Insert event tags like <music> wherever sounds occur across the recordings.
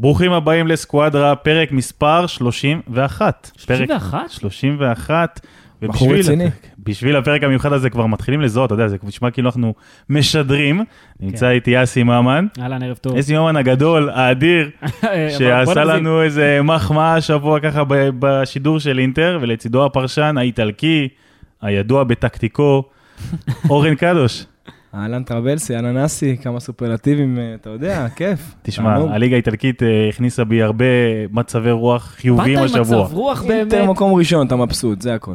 ברוכים הבאים לסקואדרה, פרק מספר 31. 31? פרק 31. בחור רציני. בשביל הפרק המיוחד הזה כבר מתחילים לזהות, אתה יודע, זה נשמע כאילו אנחנו משדרים. נמצא איתי אסי ממן, אהלן, ערב טוב. אסי ממן הגדול, האדיר, <laughs> שעשה. לנו איזה מחמאה השבוע ככה בשידור של אינטר, ולצידו הפרשן האיטלקי, הידוע בטקטיקו, <laughs> אורן קדוש. אהלן טרבלסי, אהלן אסי, כמה סופרלטיבים, אה, אתה יודע, כיף. <laughs> תשמע. הליגה האיטלקית אה, הכניסה בי הרבה מצבי רוח חיוביים באת עם השבוע. מצב רוח אינטר באמת. מקום ראשון, אתה מבסוט, זה הכל.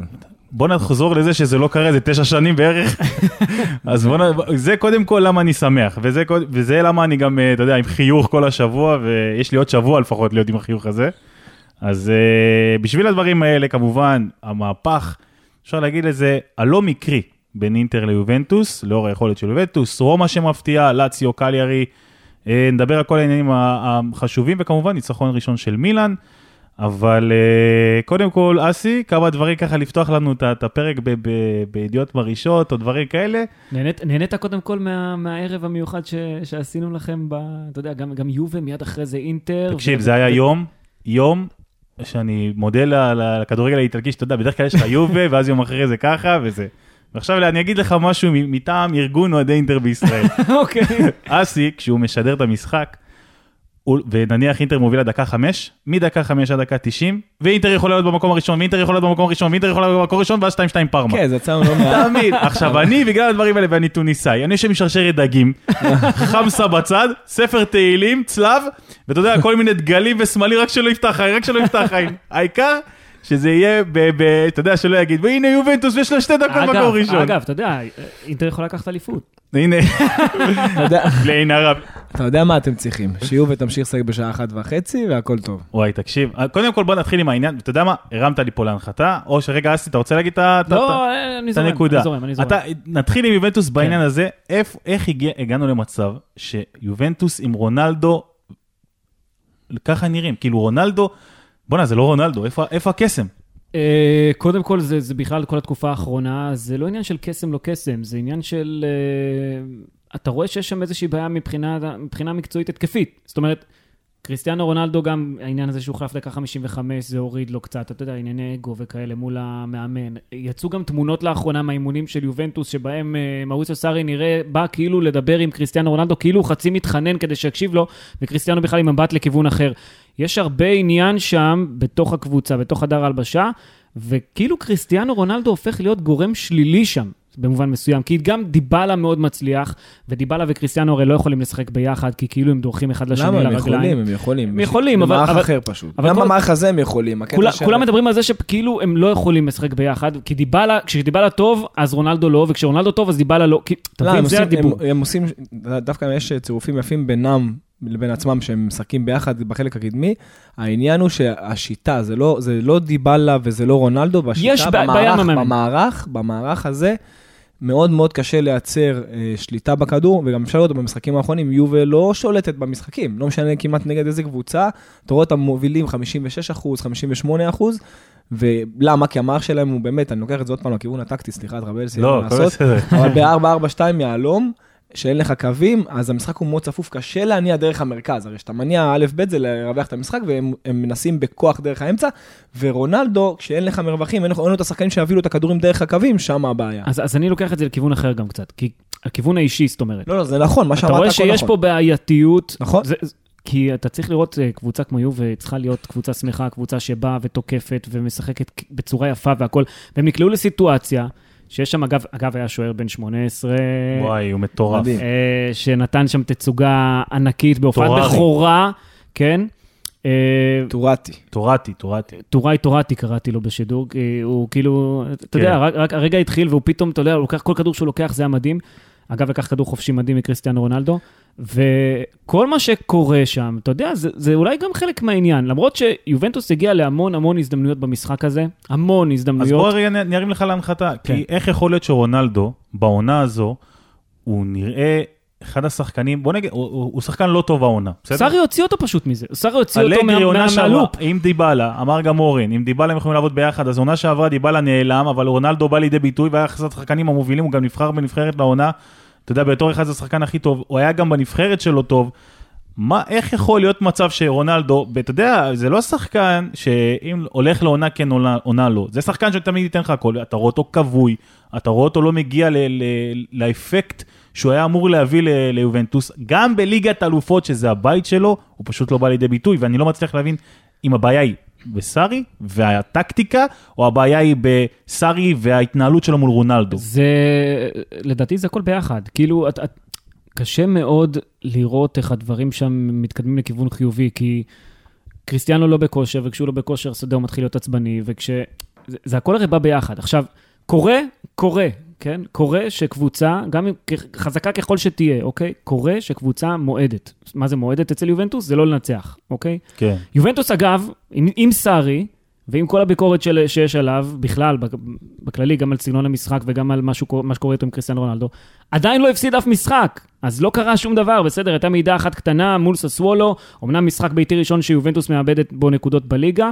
בוא נחזור לזה שזה לא קרה איזה תשע שנים בערך. <laughs> אז בוא נ... זה קודם כל למה אני שמח, וזה, וזה למה אני גם, אה, אתה יודע, עם חיוך כל השבוע, ויש לי עוד שבוע לפחות להיות עם החיוך הזה. אז uh, בשביל הדברים האלה, כמובן, המהפך, אפשר להגיד לזה, הלא מקרי בין אינטר ליובנטוס, לאור היכולת של יובנטוס, רומא שמפתיעה, לאציו, קליארי, אה, נדבר על כל העניינים החשובים, וכמובן ניצחון ראשון של מילאן. אבל uh, קודם כל, אסי, כמה דברים ככה לפתוח לנו את הפרק בידיעות מרעישות או דברים כאלה. נהנית- נהנית קודם כל מה- מהערב המיוחד ש- שעשינו לכם, ב- אתה יודע, גם גם יובה, מיד אחרי זה אינטר. תקשיב, ו- זה היה יום, יום שאני מודה לכדורגל האיטלקי, שאתה יודע, בדרך כלל יש לך יובה, <laughs> ואז יום אחרי זה ככה וזה. ועכשיו אני אגיד לך משהו מטעם ארגון אוהדי אינטר בישראל. <laughs> אוקיי. אסי, כשהוא משדר את המשחק, ונניח אינטר מובילה דקה חמש, מדקה חמש עד דקה תשעים, ואינטר יכולה להיות במקום הראשון, ואינטר יכולה להיות במקום הראשון, ואינטר יכולה להיות במקום הראשון, ואז 2-2 פרמה. כן, זה יצא לנו לא מעט. תמיד. עכשיו אני, בגלל הדברים האלה, ואני טוניסאי, אני יושב עם שרשרת דגים, <laughs> חמסה בצד, ספר תהילים, צלב, ואתה יודע, כל מיני דגלים וסמלים, רק שלא יפתח עין, רק שלא יפתח עין. העיקר שזה יהיה, ב- ב- אתה יודע, שלא יגיד, והנה יובנטוס, ויש לה שתי דקות מקום ראשון. אגב, אתה יודע, אינטר יכולה לקחת אליפות. הנה, אתה יודע- לעין הרב. אתה יודע מה אתם צריכים, שיהיו ותמשיך לשחק בשעה אחת וחצי והכל טוב. וואי, תקשיב, קודם כל בוא נתחיל עם העניין, אתה יודע מה, הרמת לי פה להנחתה, או שרגע, אסי, אתה רוצה להגיד את לא, אה, אני את זורם, הנקודה. אני זורם, אני זורם. אתה, נתחיל עם יובנטוס בעניין כן. הזה, איפ, איך הגענו למצב שיובנטוס עם רונלדו, ככה נראים, כאילו רונלדו, בואנה זה לא רונלדו, איפה, איפה הקסם? אה, קודם כל, זה, זה בכלל כל התקופה האחרונה, זה לא עניין של קסם לא קסם, זה עניין של... אה, אתה רואה שיש שם איזושהי בעיה מבחינה, מבחינה מקצועית התקפית. זאת אומרת, קריסטיאנו רונלדו גם, העניין הזה שהוא חלף דקה 55, זה הוריד לו קצת, אתה יודע, ענייני אגו וכאלה מול המאמן. יצאו גם תמונות לאחרונה מהאימונים של יובנטוס, שבהם אה, מאוריציו סארי נראה, בא כאילו לדבר עם קריסטיאנו רונלדו, כאילו הוא חצי מתחנן כדי שיקשיב לו, וקריסטיאנו בכלל עם מבט לכיוון אחר. יש הרבה עניין שם, בתוך הקבוצה, בתוך חדר ההלבשה, וכאילו קריסטיאנו רונלדו הופך להיות גורם שלילי שם, במובן מסוים, כי גם דיבלה מאוד מצליח, ודיבלה וקריסטיאנו הרי לא יכולים לשחק ביחד, כי כאילו הם דורכים אחד לשני למה? לרגליים. הם יכולים, הם יכולים. הם יכולים, אבל- במערך אחר פשוט. גם במערך הזה הם יכולים. כולה- של- כולם מדברים על זה שכאילו הם לא יכולים לשחק ביחד, כי דיבלה, כשדיבלה טוב, אז רונלדו לא, וכשרונלדו טוב, אז דיבלה לא. כי- אתה לא, זה הדיבור. הם עושים, דווקא יש צירופים יפים בינם לבין עצמם שהם משחקים ביחד בחלק הקדמי. העניין הוא שהשיטה, זה לא, זה לא דיבלה וזה לא רונלדו, בעיה במערך, המאמן. במערך, במערך הזה, מאוד מאוד קשה לייצר אה, שליטה בכדור, וגם אפשר לראות במשחקים האחרונים, יובל לא שולטת במשחקים, לא משנה כמעט נגד איזה קבוצה, אתה רואה אותם מובילים 56 אחוז, 58 אחוז, ולמה? כי המערך שלהם הוא באמת, אני לוקח את זה עוד פעם לכיוון הטקטי, סליחה, רבלסי, לא, לעשות. אבל ב-4-4-2 יהלום, שאין לך קווים, אז המשחק הוא מאוד צפוף, קשה להניע דרך המרכז. הרי כשאתה מניע א'-ב' זה לרווח את המשחק, והם הם מנסים בכוח דרך האמצע, ורונלדו, כשאין לך מרווחים, אין לו את השחקנים שיובילו את הכדורים דרך הקווים, שם הבעיה. אז אז אני לוקח את זה לכיוון אחר גם קצת, כי הכיוון האישי, זאת אומרת. לא, לא, זה נכון, מה אתה שאמרת רואה הכל שיש נכון. פה בעייתיות. נכון. זה- כי אתה צריך לראות אה, קבוצה כמו יובה, צריכה להיות קבוצה שמחה, קבוצה שבאה ותוקפת ומשחקת בצורה יפה והכל, והם נקלעו לסיטואציה שיש שם, אגב, אגב היה שוער בן 18, וואי, הוא מטורף. מדהים. אה, שנתן שם תצוגה ענקית בהופעת. בכורה, כן? אה, טורטי. טורטי, טורטי. טוראי טורטי קראתי לו בשידור, כי הוא כאילו, אתה כן. יודע, רק, רק הרגע התחיל והוא פתאום, אתה יודע, הוא לוקח כל כדור שהוא לוקח, זה היה מדהים. אגב, לקח כדור חופשי מדהים מקריסטיאנו רונלדו, וכל מה שקורה שם, אתה יודע, זה, זה אולי גם חלק מהעניין, למרות שיובנטוס הגיע להמון המון הזדמנויות במשחק הזה, המון אז הזדמנויות. בוא רגע נרים לך להנחתה, כן. כי איך יכול להיות שרונלדו, בעונה הזו, הוא נראה אחד השחקנים, בוא נגיד, הוא- הוא הוא שחקן לא טוב העונה, בסדר? סארי הוציא אותו פשוט מזה, סארי הוציא אותו אלגרי מה- עונה מה- שעברה, מהלופ. עם דיבלה, אמר גם אורן, עם דיבלה הם יכולים לעבוד ביחד, אז עונה שעברה דיבלה נעלם, אבל רונלדו בא לידי ביטוי והיה אחד השחקנים המובילים, הוא גם נבחר בנבחרת לעונה, אתה יודע, בתור אחד השחקן הכי טוב, הוא היה גם בנבחרת שלו טוב. מה, איך יכול להיות מצב שרונלדו, ואתה יודע, זה לא שחקן שאם הולך לעונה כן, עונה, עונה לא. זה שחקן שתמיד ייתן לך הכל, אתה רואה אותו כבוי, אתה רואה אותו לא מגיע ל, ל, לאפקט שהוא היה אמור להביא ל- ליובנטוס, גם בליגת אלופות, שזה הבית שלו, הוא פשוט לא בא לידי ביטוי, ואני לא מצליח להבין אם הבעיה היא בסארי והטקטיקה, או הבעיה היא בסארי וההתנהלות שלו מול רונלדו. זה, לדעתי זה הכל ביחד. כאילו, את, את, קשה מאוד לראות איך הדברים שם מתקדמים לכיוון חיובי, כי קריסטיאנו לא בכושר, וכשהוא לא בכושר, הוא מתחיל להיות עצבני, וכש... זה, זה הכל הרי בא ביחד. עכשיו, קורה, קורה, כן? קורה שקבוצה, גם אם חזקה ככל שתהיה, אוקיי? קורה שקבוצה מועדת. מה זה מועדת אצל יובנטוס? זה לא לנצח, אוקיי? כן. יובנטוס, אגב, עם, עם סארי, ועם כל הביקורת של, שיש עליו, בכלל, בכללי, גם על סגנון המשחק וגם על מה, שהוא, מה שקורה איתו עם קריסטיאן רונלדו, עדיין לא הפסיד אף משחק. אז לא קרה שום דבר, בסדר, הייתה מידע אחת קטנה מול ססוולו, אמנם משחק ביתי ראשון שיובנטוס מאבדת בו נקודות בליגה,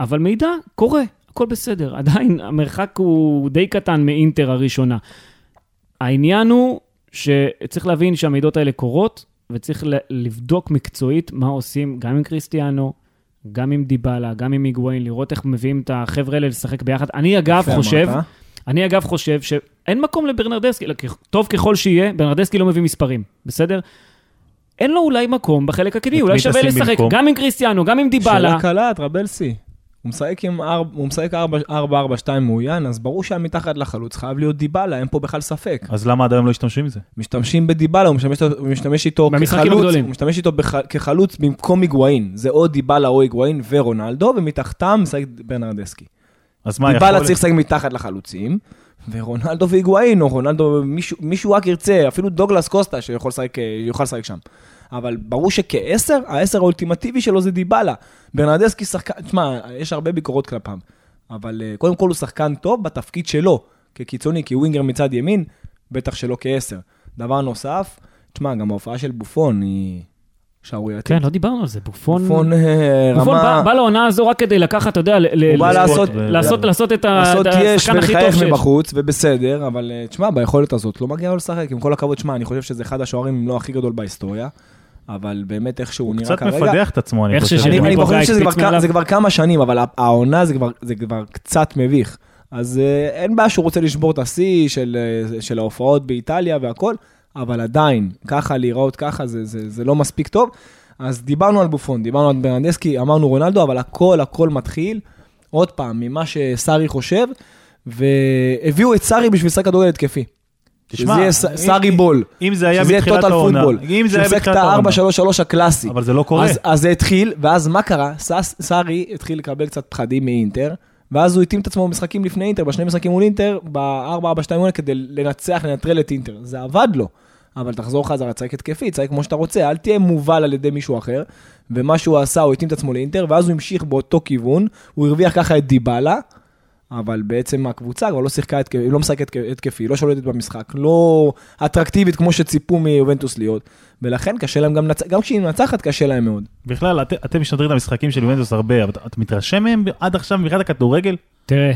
אבל מידע קורה, הכל בסדר. עדיין המרחק הוא די קטן מאינטר הראשונה. העניין הוא שצריך להבין שהמידות האלה קורות, וצריך לבדוק מקצועית מה עושים גם עם קריסטיאנו, גם עם דיבלה, גם עם היגואין, לראות איך מביאים את החבר'ה האלה לשחק ביחד. אני אגב חושב, אמרת. אני אגב חושב שאין מקום לברנרדסקי, טוב ככל שיהיה, ברנרדסקי לא מביא מספרים, בסד?ר אין לו אולי מקום בחלק הקדמי, אולי שווה לשחק במקום? גם עם קריסטיאנו, גם עם דיבלה. שאלה קלה, טרבלסי. הוא משחק עם 4-4-2 מאוין, אז ברור שהמתחת לחלוץ חייב להיות דיבלה, אין פה בכלל ספק. אז למה עד היום לא השתמשו עם זה? משתמשים בדיבלה, הוא משתמש, הוא משתמש איתו כחלוץ, הוא משתמש איתו בח, כחלוץ במקום היגואין. זה או דיבלה או היגואין ורונלדו, ומתחתם משחק ברנרדסקי. אז מה, יכול... דיבלה צריך לשחק מתחת לחלוצים, ורונלדו והיגואין, או רונלדו, מישהו, מישהו רק ירצה, אפילו דוגלס קוסטה שיוכל לשחק, לשחק שם. אבל ברור שכעשר, העשר האולטימטיבי שלו זה דיבלה. ברנדסקי שחקן, תשמע, יש הרבה ביקורות כלפיו, אבל uh, קודם כל הוא שחקן טוב בתפקיד שלו, כקיצוני, כווינגר מצד ימין, בטח שלא כעשר. דבר נוסף, תשמע, גם ההופעה של בופון היא שערורייתית. כן, לא דיברנו על זה, בופון... בופון אה, רמה... בופון בא, בא לעונה הזו רק כדי לקחת, אתה יודע, הוא בא לעשות, לעשות, לעשות את השחקן הכי טוב שיש. לעשות יש ולחייך מבחוץ, ובסדר, אבל אה, תשמע, ביכולת הזאת לא מגיע לו לשחק, עם כל הכבוד, תשמע, אני חושב שזה אחד השוערים, אם לא הכי גדול בהיסטוריה. אבל באמת איך שהוא נראה כרגע. הוא קצת מפדח את עצמו, אני חושב. אני, אני חושב שזה כבר, זה כבר כמה שנים, אבל העונה זה כבר, זה כבר קצת מביך. אז אה, אין בעיה שהוא רוצה לשבור את השיא של, אה, של ההופעות באיטליה והכל, אבל עדיין, ככה להיראות ככה זה, זה, זה לא מספיק טוב. אז דיברנו על בופון, דיברנו על ברנדסקי, אמרנו רונלדו, אבל הכל הכל מתחיל, עוד פעם, ממה שסארי חושב, והביאו את סארי בשביל שחק כדורגל התקפי. תשמע, שזה יהיה סארי בול. אם זה היה בתחילת העונה, אם זה היה בתחילת העונה. שזה יהיה את ה-4-3-3 הקלאסי. אבל זה לא קורה. אז, אז זה התחיל, ואז מה קרה? סארי התחיל לקבל קצת פחדים מאינטר, ואז הוא התאים את עצמו במשחקים לפני אינטר, בשני משחקים מול אינטר, ב-4-4-2 כדי לנצח, לנטרל את אינטר. זה עבד לו. אבל תחזור חזרה, תשחק התקפי, תשחק כמו שאתה רוצה, אל תהיה מובל על ידי מישהו אחר. ומה שהוא עשה, הוא התאים את עצמו לאינטר, ואז הוא המשיך באותו כיוון, הוא הרוויח ככה את דיבלה, אבל בעצם הקבוצה כבר לא שיחקה, היא לא משחקת התקפי, לא שולטת במשחק, לא אטרקטיבית כמו שציפו מיובנטוס להיות, ולכן קשה להם גם לנצח, גם כשהיא מנצחת קשה להם מאוד. בכלל, את, אתם משדרים את המשחקים של יובנטוס הרבה, אבל אתה מתרשם מהם עד עכשיו מבחינת הכדורגל? תראה,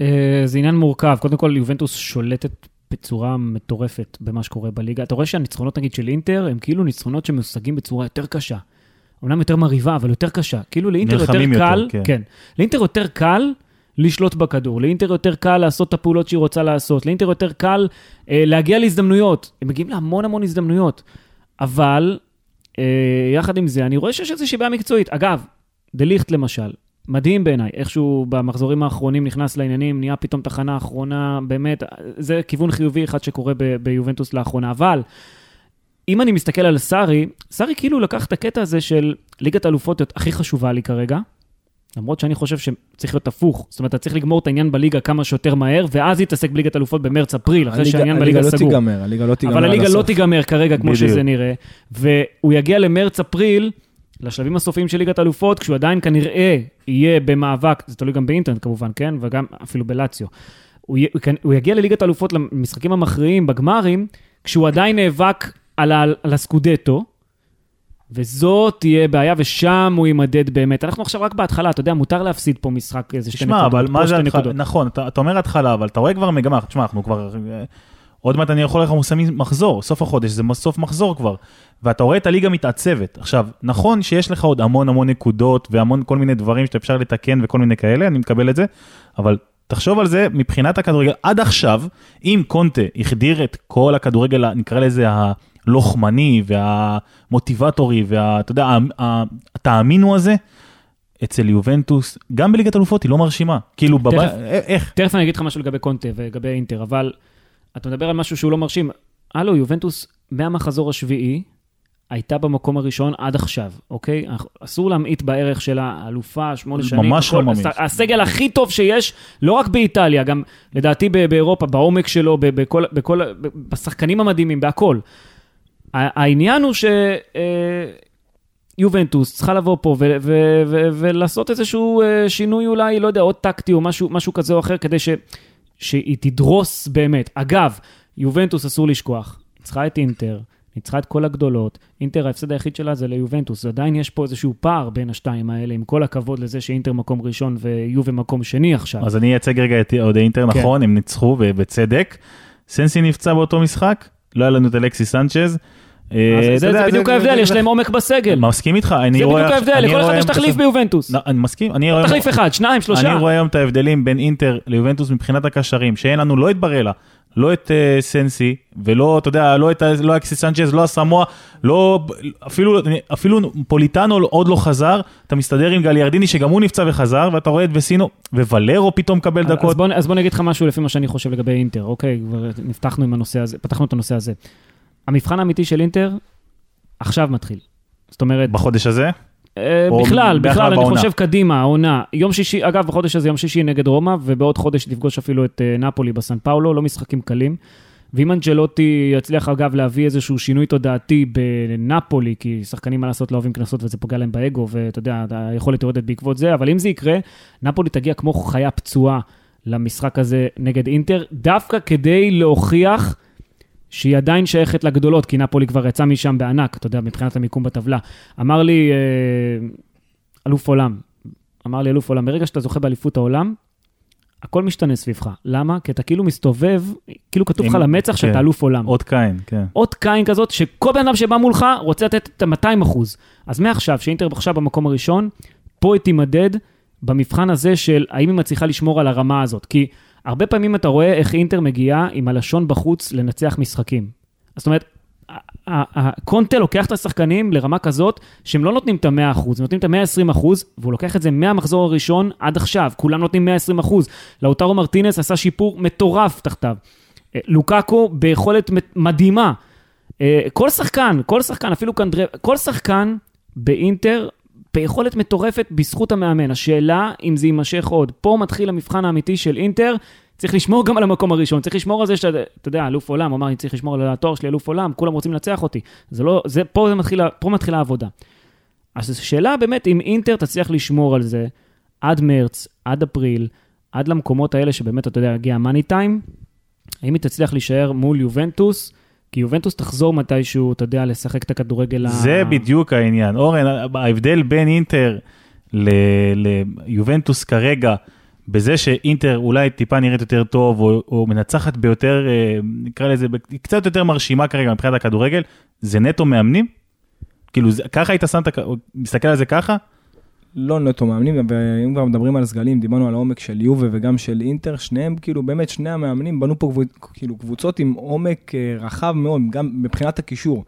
אה, זה עניין מורכב, קודם כל יובנטוס שולטת בצורה מטורפת במה שקורה בליגה. אתה רואה שהניצחונות נגיד של אינטר הם כאילו ניצחונות שמושגים בצורה יותר קשה. אומנם יותר מרהיבה, אבל יותר קשה. כאילו לאינטר יותר קל, יותר, כן. כן. לאינטר יותר קל לשלוט בכדור. לאינטר יותר קל לעשות את הפעולות שהיא רוצה לעשות. לאינטר יותר קל אה, להגיע להזדמנויות. הם מגיעים להמון המון הזדמנויות. אבל, אה, יחד עם זה, אני רואה שיש איזושהי בעיה מקצועית. אגב, דליכט למשל, מדהים בעיניי, איכשהו במחזורים האחרונים נכנס לעניינים, נהיה פתאום תחנה אחרונה, באמת, זה כיוון חיובי אחד שקורה ב- ביובנטוס לאחרונה. אבל, אם אני מסתכל על סארי, סארי כאילו לקח את הקטע הזה של ליגת האלופות הכי חשובה לי כרגע, למרות שאני חושב שצריך להיות הפוך. זאת אומרת, אתה צריך לגמור את העניין בליגה כמה שיותר מהר, ואז יתעסק בליגת אלופות במרץ-אפריל, אחרי שהעניין בליגה לא סגור. תיגמר, הליגה לא תיגמר אבל הליגה לא תיגמר כרגע, כמו שזה נראה. והוא יגיע למרץ-אפריל, לשלבים הסופיים של ליגת אלופות, כשהוא עדיין כנראה יהיה במאבק, זה תלוי גם באינטרנט כמובן, כן? וגם אפילו בלציו. הוא, הוא יגיע לליגת אלופות, למשחקים המכריעים, בגמרים, כשהוא עדיין נאבק על, על הסקודטו, וזאת תהיה בעיה, ושם הוא יימדד באמת. אנחנו עכשיו רק בהתחלה, אתה יודע, מותר להפסיד פה משחק איזה שתי נקודות. תשמע, אבל מה זה התחלה? נכון, אתה, אתה אומר התחלה, אבל אתה רואה כבר מגמה, תשמע, אנחנו כבר... עוד מעט אני יכול לך מושמים מחזור, סוף החודש זה סוף מחזור כבר. ואתה רואה את הליגה מתעצבת. עכשיו, נכון שיש לך עוד המון המון נקודות והמון כל מיני דברים שאתה אפשר לתקן וכל מיני כאלה, אני מקבל את זה, אבל תחשוב על זה מבחינת הכדורגל, עד עכשיו, אם קונטה החדיר את כל הכדורגל, נקרא לזה הלוחמני והמוטיבטורי, ואתה יודע, התאמינו הזה, אצל יובנטוס, גם בליגת אלופות היא לא מרשימה. כאילו, בבית, איך? תכף אני אגיד לך משהו לגבי קונטה ולגבי אינטר, אבל אתה מדבר על משהו שהוא לא מרשים. הלו, יובנטוס מהמחזור השביעי, הייתה במקום הראשון עד עכשיו, אוקיי? אסור להמעיט בערך של האלופה, שמונה שנים. ממש לא ממש. הסגל הכי טוב שיש, לא רק באיטליה, גם לדעתי באירופה, בעומק שלו, בכל, בכל, בשחקנים המדהימים, בהכל. העניין הוא שיובנטוס אה, צריכה לבוא פה ולעשות איזשהו אה, שינוי אולי, לא יודע, עוד טקטי או משהו, משהו כזה או אחר, כדי ש, שהיא תדרוס באמת. אגב, יובנטוס אסור לשכוח, צריכה את אינטר. ניצחה את כל הגדולות, אינטר ההפסד היחיד שלה זה ליובנטוס, עדיין יש פה איזשהו פער בין השתיים האלה, עם כל הכבוד לזה שאינטר מקום ראשון ויובה מקום שני עכשיו. אז אני אייצג רגע את אוהדי אינטר, כן. נכון, הם ניצחו ובצדק. סנסי נפצע באותו משחק, לא היה לנו את אלכסיס סנצ'ז. אה, זה בדיוק ההבדל, יש להם עומק בסגל. מסכים איתך, אני רואה... זה בדיוק ההבדל, לכל אחד יש תחליף ביובנטוס. לא, אני מסכים, אני רואה... תחליף אחד, שניים, שלושה. אני רואה היום את ההבדלים בין אינטר ליובנטוס מבחינת הקשרים, שאין לנו לא את ברלה, לא את uh, סנסי, ולא, אתה יודע, לא את לא אקסיס סנצ'ז, לא אסמואה, לא, אפילו, אפילו פוליטנו עוד לא חזר, אתה מסתדר עם גליארדיני שגם הוא נפצע וחזר, ואתה רואה את וסינו, וולרו פתאום מקבל דקות. אז בוא, אז בוא נגיד לך משהו לפי מה שאני חושב לגבי אינטר, אוקיי? כבר נפתחנו עם הנושא הזה, פתחנו את הנושא הזה. המבחן האמיתי של אינטר, עכשיו מתחיל. זאת אומרת... בחודש הזה? אה, בכלל, בכלל, אני חושב קדימה, העונה. יום שישי, אגב, בחודש הזה יום שישי נגד רומא, ובעוד חודש תפגוש אפילו את אה, נפולי בסן פאולו, לא משחקים קלים. ואם אנג'לוטי יצליח, אגב, להביא איזשהו שינוי תודעתי בנפולי, כי שחקנים, מה לעשות, לא אוהבים קנסות וזה פוגע להם באגו, ואתה יודע, היכולת יורדת בעקבות זה, אבל אם זה יקרה, נפולי תגיע כמו חיה פצועה למשחק הזה נגד אינטר, דווקא כדי להוכיח שהיא עדיין שייכת לגדולות, כי נפולי כבר יצא משם בענק, אתה יודע, מבחינת המיקום בטבלה. אמר לי אה, אלוף עולם, אמר לי אלוף עולם, ברגע שאתה זוכה באליפות העולם, הכל משתנה סביבך. למה? כי אתה כאילו מסתובב, כאילו כתוב לך למצח כן. שאתה אלוף עולם. אות קין, כן. אות קין כזאת, שכל בן אדם שבא מולך רוצה לתת את ה-200 אחוז. אז מעכשיו, שאינטר עכשיו במקום הראשון, פה היא תימדד במבחן הזה של האם היא מצליחה לשמור על הרמה הזאת. כי הרבה פעמים אתה רואה איך אינטר מגיעה עם הלשון בחוץ לנצח משחקים. זאת אומרת, הקונטה לוקח את השחקנים לרמה כזאת שהם לא נותנים את ה-100%, הם נותנים את ה-120%, והוא לוקח את זה מהמחזור הראשון עד עכשיו, כולם נותנים 120%. לאוטרו מרטינס עשה שיפור מטורף תחתיו. אה, לוקאקו ביכולת מדהימה. אה, כל שחקן, כל שחקן, אפילו קנדרב, כל שחקן באינטר ביכולת מטורפת בזכות המאמן. השאלה אם זה יימשך עוד. פה מתחיל המבחן האמיתי של אינטר. צריך לשמור גם על המקום הראשון, צריך לשמור על זה שאתה, אתה יודע, אלוף עולם, אמר, אני צריך לשמור על התואר שלי, אלוף עולם, כולם רוצים לנצח אותי. זה לא, זה, פה, זה מתחיל, פה מתחילה העבודה. אז השאלה באמת, אם אינטר תצליח לשמור על זה עד מרץ, עד אפריל, עד למקומות האלה שבאמת, אתה יודע, יגיע המאני טיים, האם היא תצליח להישאר מול יובנטוס, כי יובנטוס תחזור מתישהו, אתה יודע, לשחק את הכדורגל ה... זה בדיוק העניין. אורן, ההבדל בין אינטר ליובנטוס כרגע, בזה שאינטר אולי טיפה נראית יותר טוב, או, או מנצחת ביותר, אה, נקרא לזה, קצת יותר מרשימה כרגע מבחינת הכדורגל, זה נטו מאמנים? כאילו, ככה היית שם, מסתכל על זה ככה? לא נטו מאמנים, ואם כבר מדברים על סגלים, דיברנו על העומק של יובה וגם של אינטר, שניהם, כאילו, באמת, שני המאמנים בנו פה כאילו, קבוצות עם עומק אה, רחב מאוד, גם מבחינת הקישור.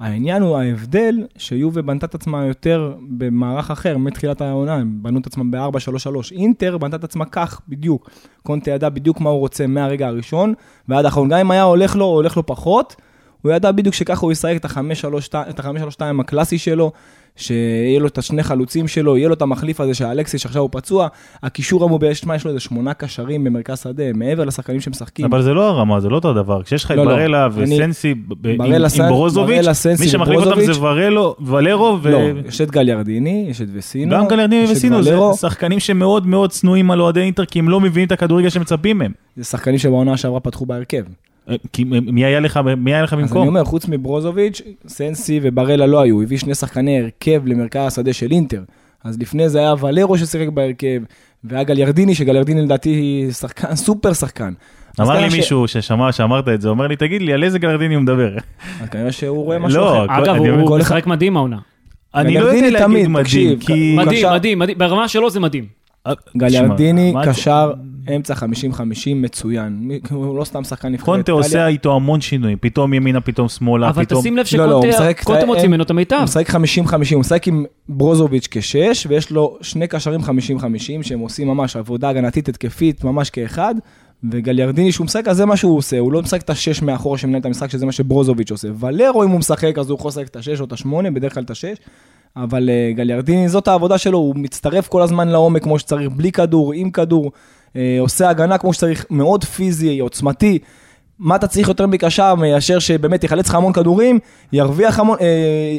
העניין הוא ההבדל שיובה בנתה את עצמה יותר במערך אחר מתחילת העונה, הם בנו את עצמם ב-4-3-3. אינטר בנתה את עצמה כך בדיוק. קונטה ידע בדיוק מה הוא רוצה מהרגע הראשון ועד האחרון. גם אם היה הולך לו, הולך לו פחות, הוא ידע בדיוק שככה הוא ישחק את ה-5-3-2 הקלאסי שלו, שיהיה לו את השני חלוצים שלו, יהיה לו את המחליף הזה של אלכסי שעכשיו הוא פצוע, הקישור המוביל, תשמע, יש לו איזה שמונה קשרים במרכז שדה, מעבר לשחקנים שמשחקים. אבל זה לא הרמה, זה לא אותו דבר. כשיש לך את. ברלה וסנסי עם ברוזוביץ', מי שמחליף אותם זה ורלו, ולרו ו... לא, יש את גליארדיני, יש את וסינו. גם גליארדיני וסינו, זה שחקנים שמאוד מאוד צנועים על אוהדי אינטר, כי הם לא מבינים את הכדורגל שמצפים מהם. זה שחקנים שבעונה שעברה פתחו בהרכב. כי מי היה לך, מי היה לך במקום? אז אני אומר, חוץ מברוזוביץ', סנסי וברלה לא היו, הביא שני שחקני הרכב למרכז השדה של אינטר. אז לפני זה היה ולרו ששיחק בהרכב, והיה גליארדיני, שגליארדיני לדעתי שחקן, סופר שחקן. אמר לי מישהו ששמע שאמרת את זה, אומר לי, תגיד לי, על איזה גלרדיני הוא מדבר? אז כנראה שהוא רואה משהו לא, אחר. אגב, הוא משחק מדהים העונה. אני לא יודע להגיד מדהים, כי... מדהים, מדהים. ברמה שלו זה מדהים. אה, גליארדיני קשר אמצע 50-50 מצוין. הוא לא סתם שחקן נבחרת. קונטה. עושה איתו המון שינויים, פתאום ימינה, פתאום שמאלה, אבל פתאום... תשים לב לא, לא, שקונטה קונטה מוציא הם- ממנו את המיטב. הוא משחק 50-50, הוא משחק עם ברוזוביץ' כשש, ויש לו שני קשרים 50-50, שהם עושים ממש עבודה הגנתית התקפית, ממש כאחד, וגליארדיני שהוא משחק, אז זה מה שהוא עושה, הוא לא משחק את השש מאחורה שמנהל את המשחק, שזה מה שברוזוביץ' עושה. ולרו, אם הוא משחק, אז הוא יכול לשחק את השש או את השמונה, בדרך כלל את השש. אבל אה, גליארדיני, זאת העבודה שלו, הוא מצטרף כל הזמן לעומק כמו שצריך, בלי כדור, עם כדור, אה, עושה הגנה כמו שצריך, מאוד פיזי, עוצמתי. מה אתה צריך יותר מקשר מאשר שבאמת יחלץ לך המון כדורים, ירוויח המון, אה,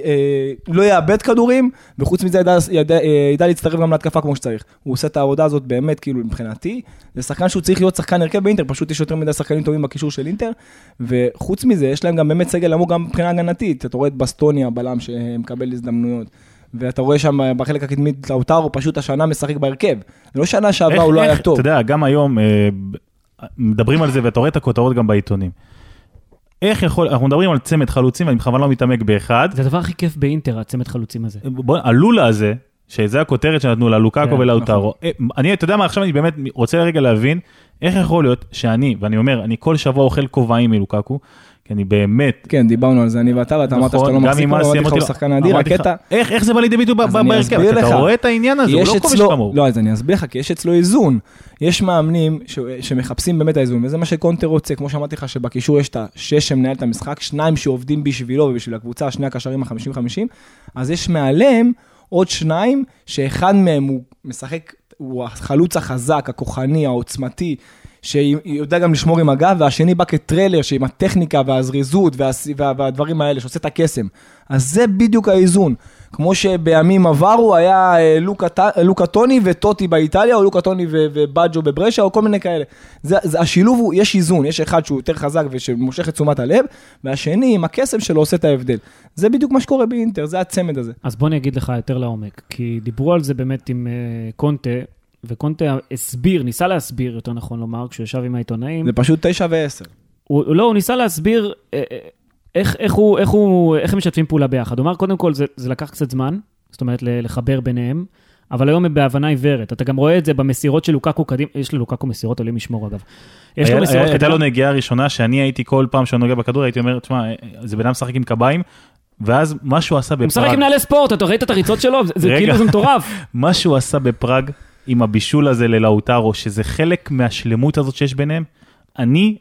אה, לא יאבד כדורים, וחוץ מזה ידע, ידע, אה, ידע להצטרף גם להתקפה כמו שצריך. הוא עושה את העבודה הזאת באמת, כאילו, מבחינתי, זה שחקן שהוא צריך להיות שחקן הרכב באינטר, פשוט יש יותר מדי שחקנים טובים בקישור של אינטר, וחוץ מזה, יש להם גם באמת סגל עמוק גם מבחינה הגנתית, אתה רואה את בסטוניה, הבלם שמקבל הזדמנויות. ואתה רואה שם בחלק הקדמי את לאוטרו, פשוט השנה משחק בהרכב. זה לא שנה שעברה, איך- הוא לא היה טוב. אתה יודע, גם היום אה, מדברים על זה, ואתה רואה את הכותרות גם בעיתונים. איך יכול, אנחנו מדברים על צמד חלוצים, ואני בכוונה לא מתעמק באחד. זה הדבר הכי כיף באינטר, הצמד חלוצים הזה. בוא, הלולה הזה, שזה הכותרת שנתנו לה, לוקאקו כן, ולאוטרו. אה, אני, אתה יודע מה, עכשיו אני באמת רוצה רגע להבין, איך יכול להיות שאני, ואני אומר, אני כל שבוע אוכל כובעים מלוקאקו, כי אני באמת... כן, דיברנו על זה אני ואתה, ואתה אמרת שאתה נכון, לא מחזיק בו, אסי, אמרתי לך הוא שחקן אדיר, הקטע... איך זה בא לידי ביטוי בהרכב? אתה. רואה את העניין הזה, הוא לא כובש כמוהו. לא, אז אני אסביר לך, כי יש אצלו איזון. יש מאמנים שמחפשים באמת האיזון, וזה מה שקונטר רוצה, כמו שאמרתי לך, שבקישור יש את השש שמנהל את המשחק, שניים שעובדים בשבילו ובשביל הקבוצה, שני הקשרים ה-50-50, אז יש מעליהם עוד שניים, שאחד מהם הוא משחק, הוא החלוץ החזק, הכוחני, העוצמתי, שיודע גם לשמור עם הגב, והשני בא כטריילר, שעם הטכניקה והזריזות והס... וה... והדברים האלה, שעושה את הקסם. אז זה בדיוק האיזון. כמו שבימים עברו היה אה, לוקה, לוקה טוני וטוטי באיטליה, או לוקה טוני ו- ובאג'ו בברשה, או כל מיני כאלה. זה, זה, השילוב הוא, יש איזון, יש אחד שהוא יותר חזק ושמושך את תשומת הלב, והשני עם הקסם שלו עושה את ההבדל. זה בדיוק מה שקורה באינטר, זה הצמד הזה. אז בוא אני אגיד לך יותר לעומק, כי דיברו על זה באמת עם uh, קונטה, וקונטה הסביר, ניסה להסביר, יותר נכון לומר, כשהוא ישב עם העיתונאים, זה פשוט תשע ועשר. הוא, לא, הוא ניסה להסביר אה, אה, איך, איך, הוא, איך, הוא, איך הם משתפים פעולה ביחד. הוא אמר, קודם כל, זה, זה לקח קצת זמן, זאת אומרת, לחבר ביניהם, אבל היום הם בהבנה עיוורת. אתה גם רואה את זה במסירות של לוקקו קדימה, יש ללוקקו מסירות, עולים לשמור אגב. יש לו היה- מסירות היה- הייתה קדימה. לו נגיעה ראשונה שאני הייתי כל פעם שהוא נוגע בכדור הייתי אומר תשמע זה בן אדם משחק עם קביים ואז מה שהוא עשה הוא משחק בפראג עם נעלי ספורט, אתה ראית את הריצות שלו? זה. כאילו זה מטורף. <laughs> מה שהוא עשה בפראג עם הבישול הזה ללאוטרו שזה חלק מהשלמות הזאת שיש ביניהם אני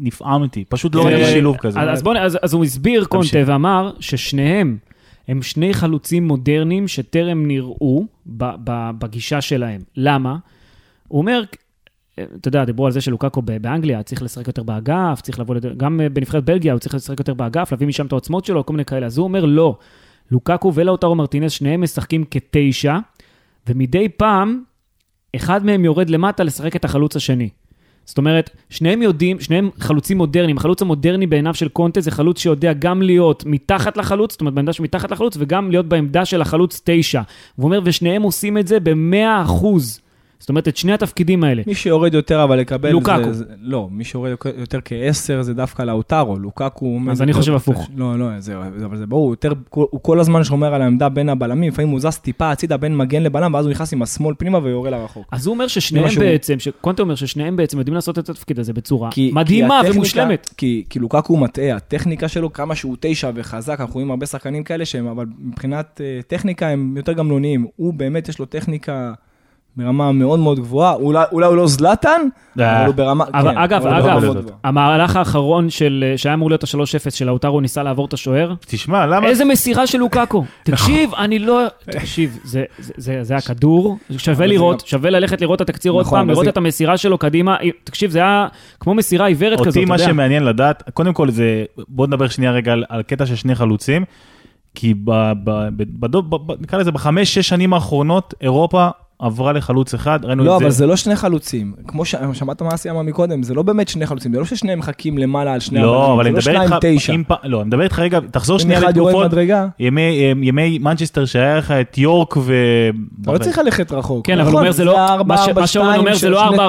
נפעמתי פשוט לא זה- ראיתי שילוב כזה. אז, בוא, אז, אז הוא הסביר קונטה. ואמר ששניהם הם שני חלוצים מודרניים שטרם נראו בגישה שלהם. למה? הוא אומר, אתה יודע, דיברו על זה שלוקקו באנגליה צריך לשחק יותר באגף, צריך לבוא. גם אה, בנבחרת בלגיה הוא צריך לשחק יותר באגף, להביא משם את העוצמות שלו, כל מיני כאלה. אז הוא אומר, לא, לוקקו ולאוטרו מרטינס, שניהם משחקים כתשע, ומדי פעם, אחד מהם יורד למטה לשחק את החלוץ השני. זאת אומרת, שניהם יודעים, שניהם חלוצים מודרניים. החלוץ המודרני בעיניו של קונטה זה חלוץ שיודע גם להיות מתחת לחלוץ, זאת אומרת בעמדה שמתחת לחלוץ, וגם להיות בעמדה של החלוץ תשע. והוא אומר, ושניהם עושים את זה במאה אחוז. זאת אומרת, את שני התפקידים האלה. מי שיורד יותר אבל לקבל... לוקאקו. זה, זה, לא, מי שיורד יותר כעשר זה דווקא לאוטרו, עומד אז אני חושב. הפוך. לא, לא, זה, אבל זה ברור, הוא, יותר, הוא כל הזמן שומר על העמדה בין הבלמים, לפעמים הוא זז טיפה הצידה בין מגן לבלם, ואז הוא נכנס עם השמאל פנימה ויורה לרחוק. אז הוא אומר ששניהם בעצם, שקונטה אומר ששניהם בעצם יודעים לעשות את התפקיד הזה בצורה כי- מדהימה כי הטכניקה- ומושלמת. כי, כי לוקקו מטעה, הטכניקה שלו, כמה שהוא תשע וחזק, אנחנו רואים הרבה שחקנים כאלה שהם, אבל מבחינת אה, טכניקה הם יותר גמלוניים. הוא באמת, יש לו טכניקה ברמה מאוד מאוד גבוהה, אולי, אולי הוא לא זלאטן, אה. אבל הוא ברמה, אבל כן, אגב, אגב. המהלך האחרון של, שהיה אמור להיות ה-3-0 של לאוטרו ניסה לעבור את השוער, תשמע למה איזה מסירה של לוקקו. <laughs> תקשיב, אני לא... תקשיב, זה- זה- זה זה הכדור, שווה לראות, שווה ללכת לראות את התקציר עוד נכון, פעם, לראות את המסירה שלו קדימה. תקשיב, זה היה כמו מסירה עיוורת כזאת, אותי מה. שמעניין לדעת, קודם כל זה, בוא נדבר שנייה רגע על, על קטע של שני חלוצים, כי ב, ב, ב, ב, ב, נקרא לזה בחמש, שש שנים האחרונות, אירופה עברה לחלוץ אחד, ראינו לא, את זה. אבל זה לא שני חלוצים. כמו ששמעת מה אסי אמר מקודם, זה לא באמת שני חלוצים, זה לא ששניהם מחכים למעלה על שני לא, אבל זה אני לא מדבר שניים איתך, תשע. אם פ- לא, אני מדבר איתך רגע, תחזור שנייה לתקופות, מדרגה, ימי ימי מנצ'סטר שהיה לך את יורק ו... אתה לא צריך ללכת רחוק. כן, אבל נכון, הוא אומר, זה לא- מה שאורן שתיים, אומר, זה לא ארבע-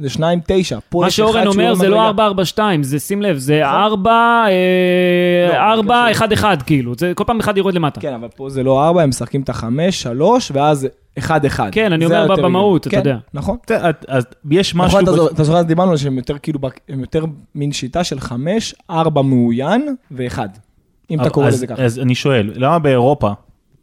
זה שניים תשע. פה מה יש אחד שאורן אומר זה לא מדרגה. 442, זה שים לב, זה 4, לא, 4, זה 1, 1, כאילו, זה כל פעם אחד יורד למטה. כן, אבל פה זה לא ארבע, הם משחקים את החמש, שלוש, ואז אחד אחד. כן, אני אומר במהות. אתה יודע. כן, נכון. אז יש משהו... נכון, אתה זוכר- אתה זוכר, אז דיברנו על שהם יותר כאילו, הם יותר מין שיטה של חמש, ארבע מאוין ואחד. אם אתה קורא לזה ככה. אז אני שואל, למה באירופה,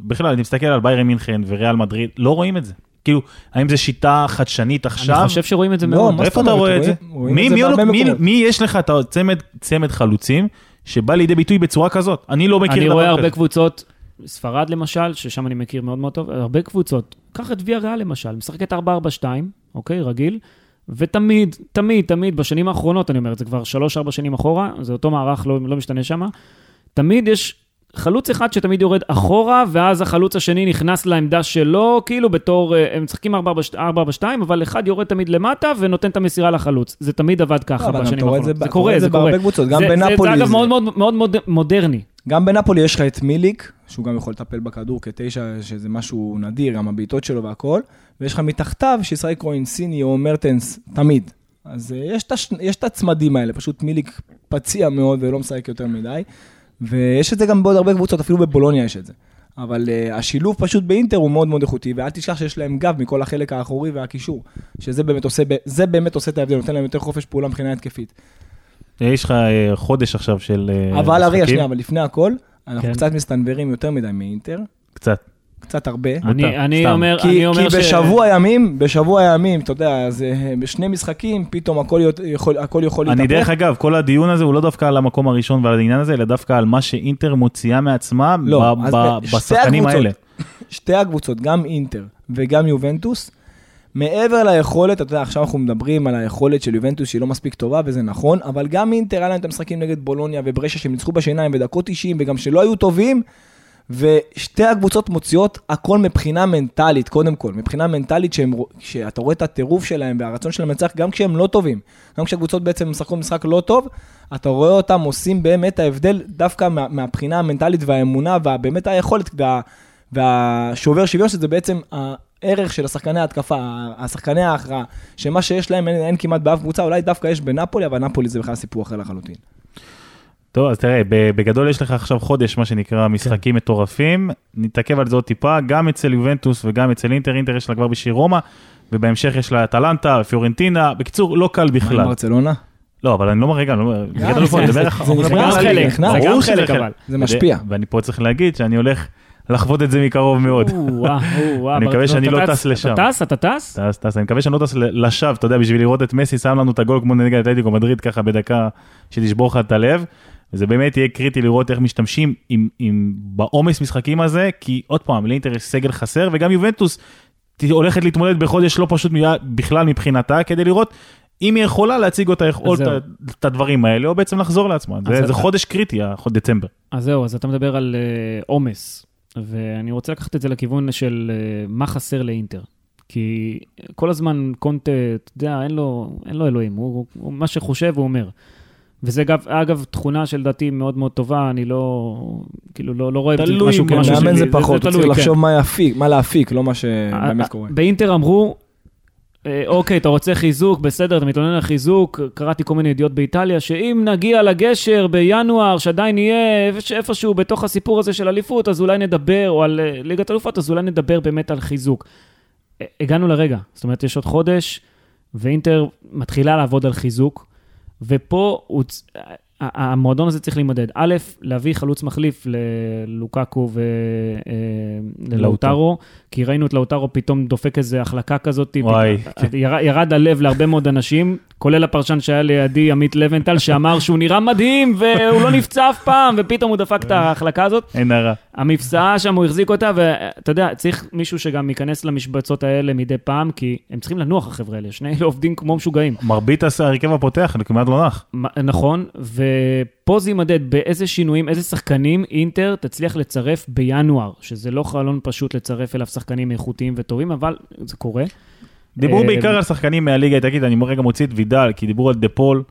בכלל, אני מסתכל על ביירן מינכן וריאל מדריד, לא רואים את זה. כאילו, האם זו שיטה חדשנית עכשיו? אני חושב שרואים את זה לא, מאוד. איפה אתה? רואה את זה? רואים- רואים מי- את זה מי בהרבה מי- מקומות. מי יש לך את הצמד צמד חלוצים שבא לידי ביטוי בצורה כזאת? אני לא מכיר אני דבר רואה כזה. הרבה קבוצות, ספרד למשל, ששם אני מכיר מאוד מאוד טוב, הרבה קבוצות. קח את ויה ריאל למשל, משחקת 4-4-2, אוקיי, רגיל, ותמיד, תמיד, תמיד, בשנים האחרונות, אני אומר את זה כבר 3-4 שנים אחורה, זה אותו מערך, לא, לא משתנה שם, תמיד יש חלוץ אחד שתמיד יורד אחורה, ואז החלוץ השני נכנס לעמדה שלו, כאילו בתור, אה, הם משחקים 4-4-2, אבל אחד יורד תמיד למטה ונותן את המסירה לחלוץ. זה תמיד עבד ככה לא, בשנים האחרונות. זה זה קורה, רואה את זה זה קורה. קבוצות, גם זה- זה- זה אגב זה- מאוד מאוד מאוד מאוד מודרני. גם בנפולי יש לך את מיליק, שהוא גם יכול לטפל בכדור כתשע, שזה משהו נדיר, גם הבעיטות שלו והכל, ויש לך מתחתיו שישחק או אינסיני או מרטנס, תמיד. אז אה, יש את הש- יש את הצמדים האלה, פשוט מיליק פציע מאוד ולא משחק יותר מדי, ויש את זה גם בעוד הרבה קבוצות, אפילו בבולוניה יש את זה. אבל uh, השילוב פשוט באינטר הוא מאוד מאוד איכותי, ואל תשכח שיש להם גב מכל החלק האחורי והקישור, שזה באמת עושה, זה באמת עושה את ההבדל, נותן להם יותר חופש פעולה מבחינה התקפית. יש לך אה, חודש עכשיו של אה, אבל רגע, משחקים. שנייה, אבל לפני הכל, אנחנו כן. קצת מסתנוורים יותר מדי מאינטר, קצת. קצת הרבה. אני, אני סתם. אומר, כי, אני אומר כי בשבוע ימים, בשבוע ימים, אתה יודע, זה בשני משחקים, פתאום הכל יכול, הכל יכול אני להתהפך. דרך אגב, כל הדיון הזה הוא לא דווקא על המקום הראשון ועל העניין הזה, אלא דווקא על מה שאינטר מוציאה מעצמה לא, ב- ב- שתי בשחקנים הקבוצות, האלה. שתי הקבוצות, גם אינטר וגם יובנטוס, מעבר ליכולת, אתה יודע, עכשיו אנחנו מדברים על היכולת של יובנטוס שהיא לא מספיק טובה, וזה נכון, אבל גם אינטר היה להם את המשחקים נגד בולוניה וברשע שהם ניצחו בשיניים בדקות 90, וגם שלא היו טובים, ושתי הקבוצות מוציאות הכל מבחינה מנטלית, קודם כל, מבחינה מנטלית שהם, שאתה רואה את הטירוף שלהם והרצון שלהם לנצח, גם כשהם לא טובים, גם כשהקבוצות בעצם משחקות משחק לא טוב, אתה רואה אותם עושים באמת ההבדל דווקא מה, מהבחינה המנטלית והאמונה, ובאמת היכולת וה, והשובר שוויון, שזה בעצם הערך של השחקני ההתקפה, השחקני ההכרעה, שמה שיש להם אין, אין כמעט באף קבוצה, אולי דווקא יש בנפולי, אבל נפולי זה בכלל סיפור אחר לחלוטין. טוב, אז תראה, בגדול יש לך עכשיו חודש, מה שנקרא, משחקים מטורפים. נתעכב על זה עוד טיפה, גם אצל יובנטוס וגם אצל אינטר, אינטר יש לה כבר בשישי רומא, ובהמשך יש לה אטלנטה, פיורנטינה, בקיצור, לא קל להם בכלל. ברצלונה? לא, אבל אני לא אומר, רגע, אני לא אומר, ליגת זה- אלופות, אני זה- גם חלק, חלק. אבל. זה משפיע. ואני פה צריך להגיד שאני הולך לחוות את זה מקרוב מאוד. אני מקווה שאני לא טס- לשם. אתה טס? אתה טס? טס, טס, אני מקווה שאני לא טס לשווא, אתה יודע, בשביל לראות את מסי שם לנו את הגול כמו נגד אתלטיקו מדריד ככה בדקה שתשבור לך את הלב. וזה באמת יהיה קריטי לראות איך משתמשים עם, עם בעומס משחקים הזה, כי עוד פעם, לאינטר יש סגל חסר, וגם יובנטוס הולכת להתמודד בחודש לא פשוט בכלל מבחינתה, כדי לראות אם היא יכולה להציג אותה, או זהו. את, הדברים האלה, או בעצם לחזור לעצמה. זה, זה חודש קריטי, דצמבר. אז זהו, אז אתה מדבר על אה, עומס, ואני רוצה לקחת את זה לכיוון של אה, מה חסר לאינטר. כי כל הזמן קונטה, אתה יודע, אין לו, אין לו אלוהים, הוא, הוא מה שחושב הוא אומר. וזה אגב, אגב תכונה שלדעתי מאוד מאוד טובה, אני לא, כאילו, לא, לא רואה תלוי משהו. כמשהו מאמן זה שלי, פחות, הוא תלוי, צריך כן. לחשוב מה יפיק, מה להפיק, לא מה שבאמת קורה. באינטר אמרו, אה, אוקיי, אתה רוצה חיזוק, בסדר, אתה מתלונן על חיזוק, קראתי כל מיני ידיעות באיטליה, שאם נגיע לגשר בינואר, שעדיין איפש- איפשהו בתוך הסיפור הזה של אליפות, אז אולי נדבר, או על אה, ליגת אלופות, אז אולי נדבר באמת על חיזוק. אה, הגענו לרגע, זאת אומרת, יש עוד חודש, ואינטר מתחילה לעבוד על חיזוק, ופה הוא, המועדון הזה צריך להימדד. א', להביא חלוץ מחליף ללוקקו ולאוטרו, כי ראינו את לאוטרו פתאום דופק איזה החלקה כזאת, וואי, ירד, ירד הלב להרבה מאוד אנשים, כולל הפרשן שהיה לידי, עמית לבנטל, שאמר שהוא נראה מדהים והוא לא נפצע אף פעם, ופתאום הוא דפק את ההחלקה הזאת. אין הרע. המפסעה שם, הוא החזיק אותה, ואתה יודע, צריך מישהו שגם ייכנס למשבצות האלה מדי פעם, כי הם צריכים לנוח, החבר'ה האלה, שני אלה עובדים כמו משוגעים. מרבית ההרכב הפותח, כמעט לא נח. נכון, ופה זה יימדד באיזה שינויים, איזה שחקנים אינטר תצליח לצרף בינואר, שזה לא חלון פשוט לצרף אליו שחקנים איכותיים וטובים, אבל זה קורה. דיברו אה, בעיקר על שחקנים מהליגה, תגיד, אני רגע מוציא את וידל, כי דיברו על דה פול,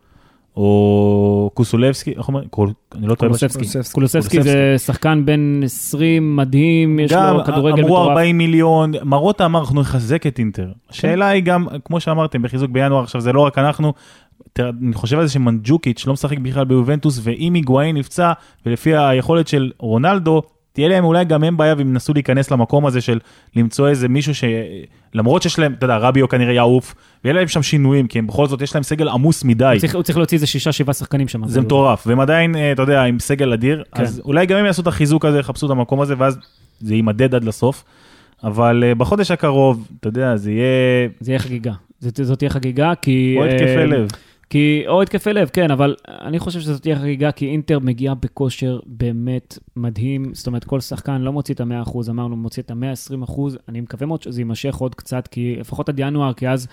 או קולוסבסקי, איך אומרים? קול- אני לא טועה. קולוסבסקי. קולוסבסקי. קולוסבסקי זה שחקן בן 20 מדהים, יש גם לו כדורגל אמרו מטורף. 40 מיליון, מרוטה אמר אנחנו נחזק את אינטר. השאלה היא גם, כמו שאמרתם, בחיזוק בינואר, עכשיו זה לא רק אנחנו, אני חושב על זה שמנג'וקיץ' לא משחק בכלל ביובנטוס, ואם היגואין נפצע, ולפי היכולת של רונלדו, תהיה להם אולי גם הם בעיה והם ינסו להיכנס למקום הזה של למצוא איזה מישהו ש... למרות שיש להם, אתה יודע, רביו כנראה יעוף, ויהיה להם שם שינויים, כי הם בכל זאת יש להם סגל עמוס מדי. הוא צריך- הוא צריך להוציא איזה שישה, שבעה שחקנים שם. זה מטורף, והם עדיין, אה, אתה יודע, עם סגל אדיר, כן. אז אולי גם הם יעשו את החיזוק הזה, יחפשו את המקום הזה, ואז זה יימדד עד לסוף. אבל אה, בחודש הקרוב, אתה יודע, זה יהיה זה יהיה חגיגה. זאת זאת תהיה חגיגה, כי... או התקפי לב. כי, או התקפי לב, כן, אבל אני חושב שזאת תהיה חגיגה, כי אינטר מגיע בכושר באמת מדהים. זאת אומרת, כל שחקן לא מוציא את ה-100%, אמרנו, מוציא את ה-120%. אני מקווה מאוד שזה יימשך עוד קצת, כי לפחות עד ינואר, כי אז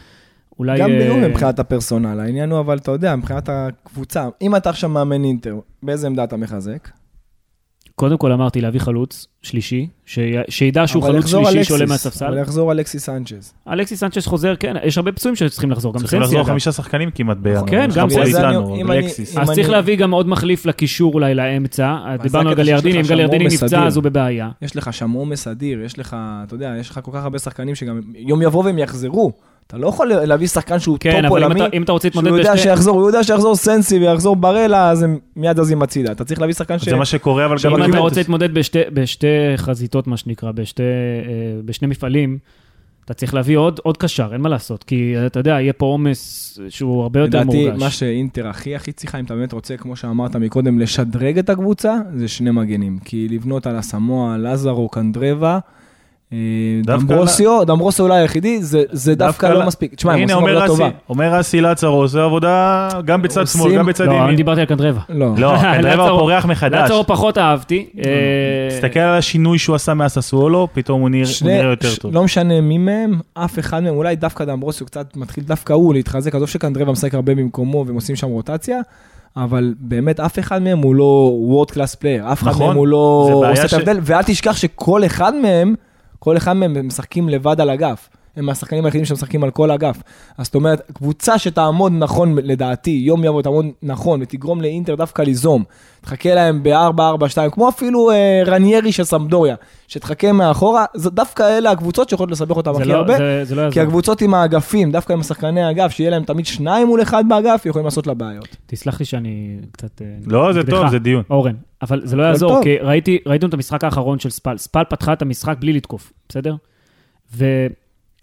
אולי... גם אה, ביום מבחינת הפרסונל, העניין הוא אבל, אתה יודע, מבחינת הקבוצה, אם אתה עכשיו מאמן אינטר, באיזה עמדה אתה מחזק? קודם כל אמרתי להביא חלוץ שלישי, ש... שידע שהוא אבל חלוץ שלישי שעולה אבל מהספסל. יחזור אלכסיס סנצ'ז. אלכסיס סנצ'ז חוזר, כן, יש הרבה פצועים שצריכים לחזור, גם צריכים לחזור. חמישה שחקנים כמעט בינואר. כן, גם עכשיו סנסי. איתנו, אם אני- אלקסיס. אם אז צריך להביא גם עוד מחליף לקישור אולי לאמצע. דיברנו על גליארדיני, אם גליארדיני נפצע. אז הוא בבעיה. יש לך שם עומס אדיר, יש לך, אתה יודע, יש לך כל כך הרבה שחקנים שגם יום יבוא והם יחזרו. אתה לא יכול להביא שחקן שהוא כן, טופ אם עולמי, אתה- אם אתה רוצה שהוא להתמודד יודע בשתי... שיחזור, הוא יודע שיחזור סנסי ויחזור ברלה, אז הם מיד זזים הצידה. אתה צריך להביא שחקן ש... זה מה שקורה, אבל גם אם אתה. רוצה להתמודד בשתי, בשתי חזיתות, מה שנקרא, בשתי, אה, בשני מפעלים, אתה צריך להביא עוד, עוד קשר, אין מה לעשות, כי אתה יודע, יהיה פה עומס שהוא הרבה יותר לדעתי, מורגש. מה שאינטר הכי הכי צריכה, אם אתה באמת רוצה, כמו שאמרת מקודם, לשדרג את הקבוצה, זה שני מגנים. כי לבנות על אסמואה, לזרו, קנדרבה, דמברוסיו, דמברוסו אולי היחידי, זה- זה דווקא דווקא לא מספיק. תשמע, הם עושים אומר עבודה טובה. אומר אסי לצרו, עושה עבודה גם בצד שמאל, גם בצד לא, אני ימין. דיברתי על קנדרבה. לא. לא, <laughs> קנדרבה פורח מחדש. לצרו פחות אהבתי. אה, תסתכל על השינוי שהוא עשה מהססואולו, פתאום הוא נראה יותר ש- טוב. לא משנה מי מהם, אף אחד מהם, אולי דווקא דמברוסיו קצת מתחיל דווקא הוא להתחזק, עזוב שקנדרבה משחק הרבה במקומו והם עושים שם רוטציה, אבל באמת אף אחד מהם הוא לא world class player, אף אחד נכון, מהם הוא זה לא עושה את ש- ההבדל, ואל תשכח שכל אחד מהם, כל אחד מהם הם משחקים לבד על אגף. הם השחקנים היחידים שמשחקים על כל אגף. אז זאת אומרת, קבוצה שתעמוד נכון, לדעתי, יום יבוא תעמוד נכון, ותגרום לאינטר דווקא ליזום, תחכה להם ב-4-4-2, כמו אפילו אה, רניירי של סמדוריה, שתחכה מאחורה, זה דווקא אלה הקבוצות שיכולות לסבך אותם הכי לא- הרבה. זה- זה לא כי. הקבוצות עם האגפים, דווקא עם השחקני האגף, שיהיה להם תמיד שניים מול אחד באגף, יכולים לעשות לה בעיות. תסלח לי שאני קצת... אה, לא, זה. טוב, זה דיון. אורן, אבל זה לא יעזור. כי ראיתי, ראיתם את המשחק האחרון של ספל. ספל פתחה את המשחק בלי לתקוף, בסדר? ו...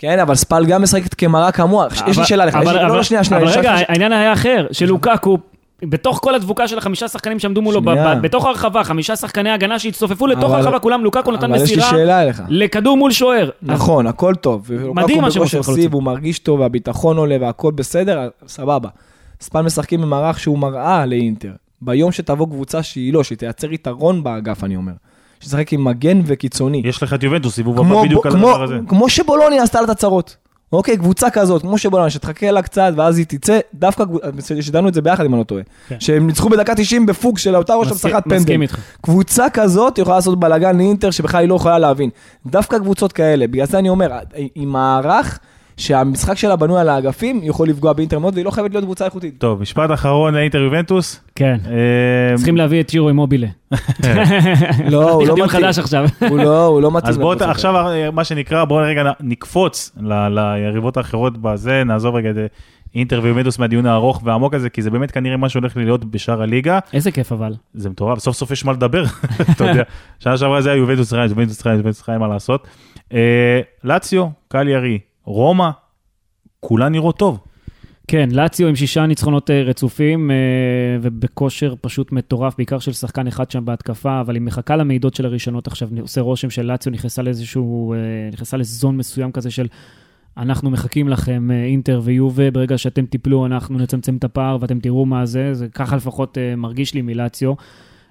כן, אבל ספל גם משחקת כמראה כמוה. יש לי שאלה לך, אבל- לי- לא, אבל- לא, שנייה, שנייה. אבל רגע, העניין היה אחר, שלוקקו, בתוך כל הדבוקה של החמישה שחקנים שעמדו מולו, ב- שנייה. ב- בתוך הרחבה, חמישה שחקני הגנה שהצטופפו לתוך אבל- הרחבה, כולם לוקקו נתן מסירה. לכדור מול שוער. נכון, הכל טוב. מדהים מה בכושר לחלוצים. שיא, והוא מרגיש טוב, והביטחון עולה והכל בסדר, סבבה. ספל משחקים במערך שהוא מראה לאינטר. ביום שתבוא קבוצה שהיא לא, שתייצר יתרון באגף, אני אומר. שתשחק עם מגן וקיצוני. יש לך את יובנטוס, סיבוב הבא בדיוק על כמו, הדבר הזה. כמו שבולוני עשתה לה את הצרות. אוקיי, קבוצה כזאת, כמו שבולוני, שתחכה לה קצת ואז היא תצא, דווקא, שדענו את זה ביחד אם אני לא טועה. כן. שהם ניצחו בדקה 90 בפוג של אותה ראש המשחקת פנדל. מסכים איתך. קבוצה כזאת יכולה לעשות בלאגן לאינטר שבכלל היא לא יכולה להבין. דווקא קבוצות כאלה, בגלל זה אני אומר, עם מערך שהמשחק שלה בנוי על האגפים, יכול לפגוע באינטר מאוד, והיא לא חייבת להיות קבוצה איכותית. טוב, משפט אחרון לאינטר יובנטוס. כן. אה, צריכים להביא את צ'ירו אימובילה. <laughs> לא, <laughs> הוא לא מתאים. חדש עכשיו. הוא לא, הוא לא מתאים. אז בואו עכשיו אה, מה שנקרא בואו רגע נקפוץ ל- ליריבות האחרות בזה נעזוב רגע את אה, אינטר ויומדוס מהדיון הארוך והעמוק הזה כי זה באמת כנראה מה שהולך להיות בשאר הליגה איזה כיף אבל. זה מטורף סוף סוף יש מה לדבר <laughs> אתה יודע שנה שעברה זה היה יובנטוס רייס יובנטוס רייס יובנטוס רייס מה לעשות. לאציו קליארי רומא כולן נראות טוב כן, לאציו עם שישה ניצחונות אה, רצופים אה, ובכושר פשוט מטורף, בעיקר של שחקן אחד שם בהתקפה, אבל היא מחכה למעידות של הראשונות עכשיו, עושה רושם שלאציו נכנסה לאיזשהו, אה, נכנסה לזון מסוים כזה של אנחנו מחכים לכם, אינטר ויובה, ברגע שאתם תיפלו, אנחנו נצמצם את הפער ואתם תראו מה זה, זה ככה לפחות מרגיש לי מלציו.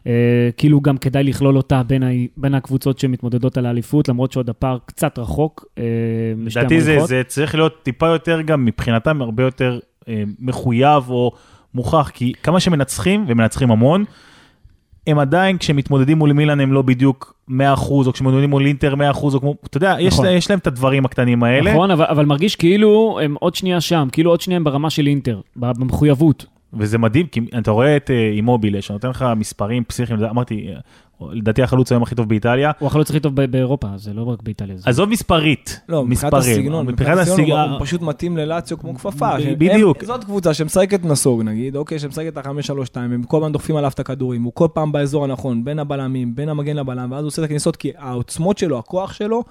אה, כאילו גם כדאי לכלול אותה בין, ה... בין הקבוצות שמתמודדות על האליפות, למרות שעוד הפער קצת רחוק אה, לשתי לדעתי זה, המערכות. זה צריך להיות טיפה יותר גם מבחינתם הרבה יותר אה, מחויב או מוכח, כי כמה שמנצחים, ומנצחים המון, הם עדיין כשהם מתמודדים מול מילאן הם לא בדיוק 100% או כשמתמודדים מול אינטר 100% או כמו, אתה יודע, יש, נכון. לה- יש להם את הדברים הקטנים האלה. נכון, אבל, אבל מרגיש כאילו הם עוד שנייה שם, כאילו עוד שנייה הם ברמה של אינטר, במחויבות. וזה מדהים, כי אתה רואה את אה, אימובילה, שנותן לך מספרים פסיכיים, אמרתי, לדעתי החלוץ היום הכי טוב באיטליה. הוא החלוץ הכי טוב ב- באירופה, זה לא רק באיטליה. זה... עזוב מספרית, לא, מבחינת. הסגנון, מבחינת הסגנון הוא- פשוט מתאים ללאציו כמו כפפה. ב- שהם- בדיוק. הם- זאת קבוצה שמשחקת נסוג נגיד, אוקיי, שמשחקת את ה-5-3-2, הם כל הזמן דוחפים עליו את הכדורים, הוא כל פעם באזור הנכון, בין הבלמים, בין המגן לבלם, ואז הוא עושה את הכניסות, כי העוצמות שלו, הכוח שלו,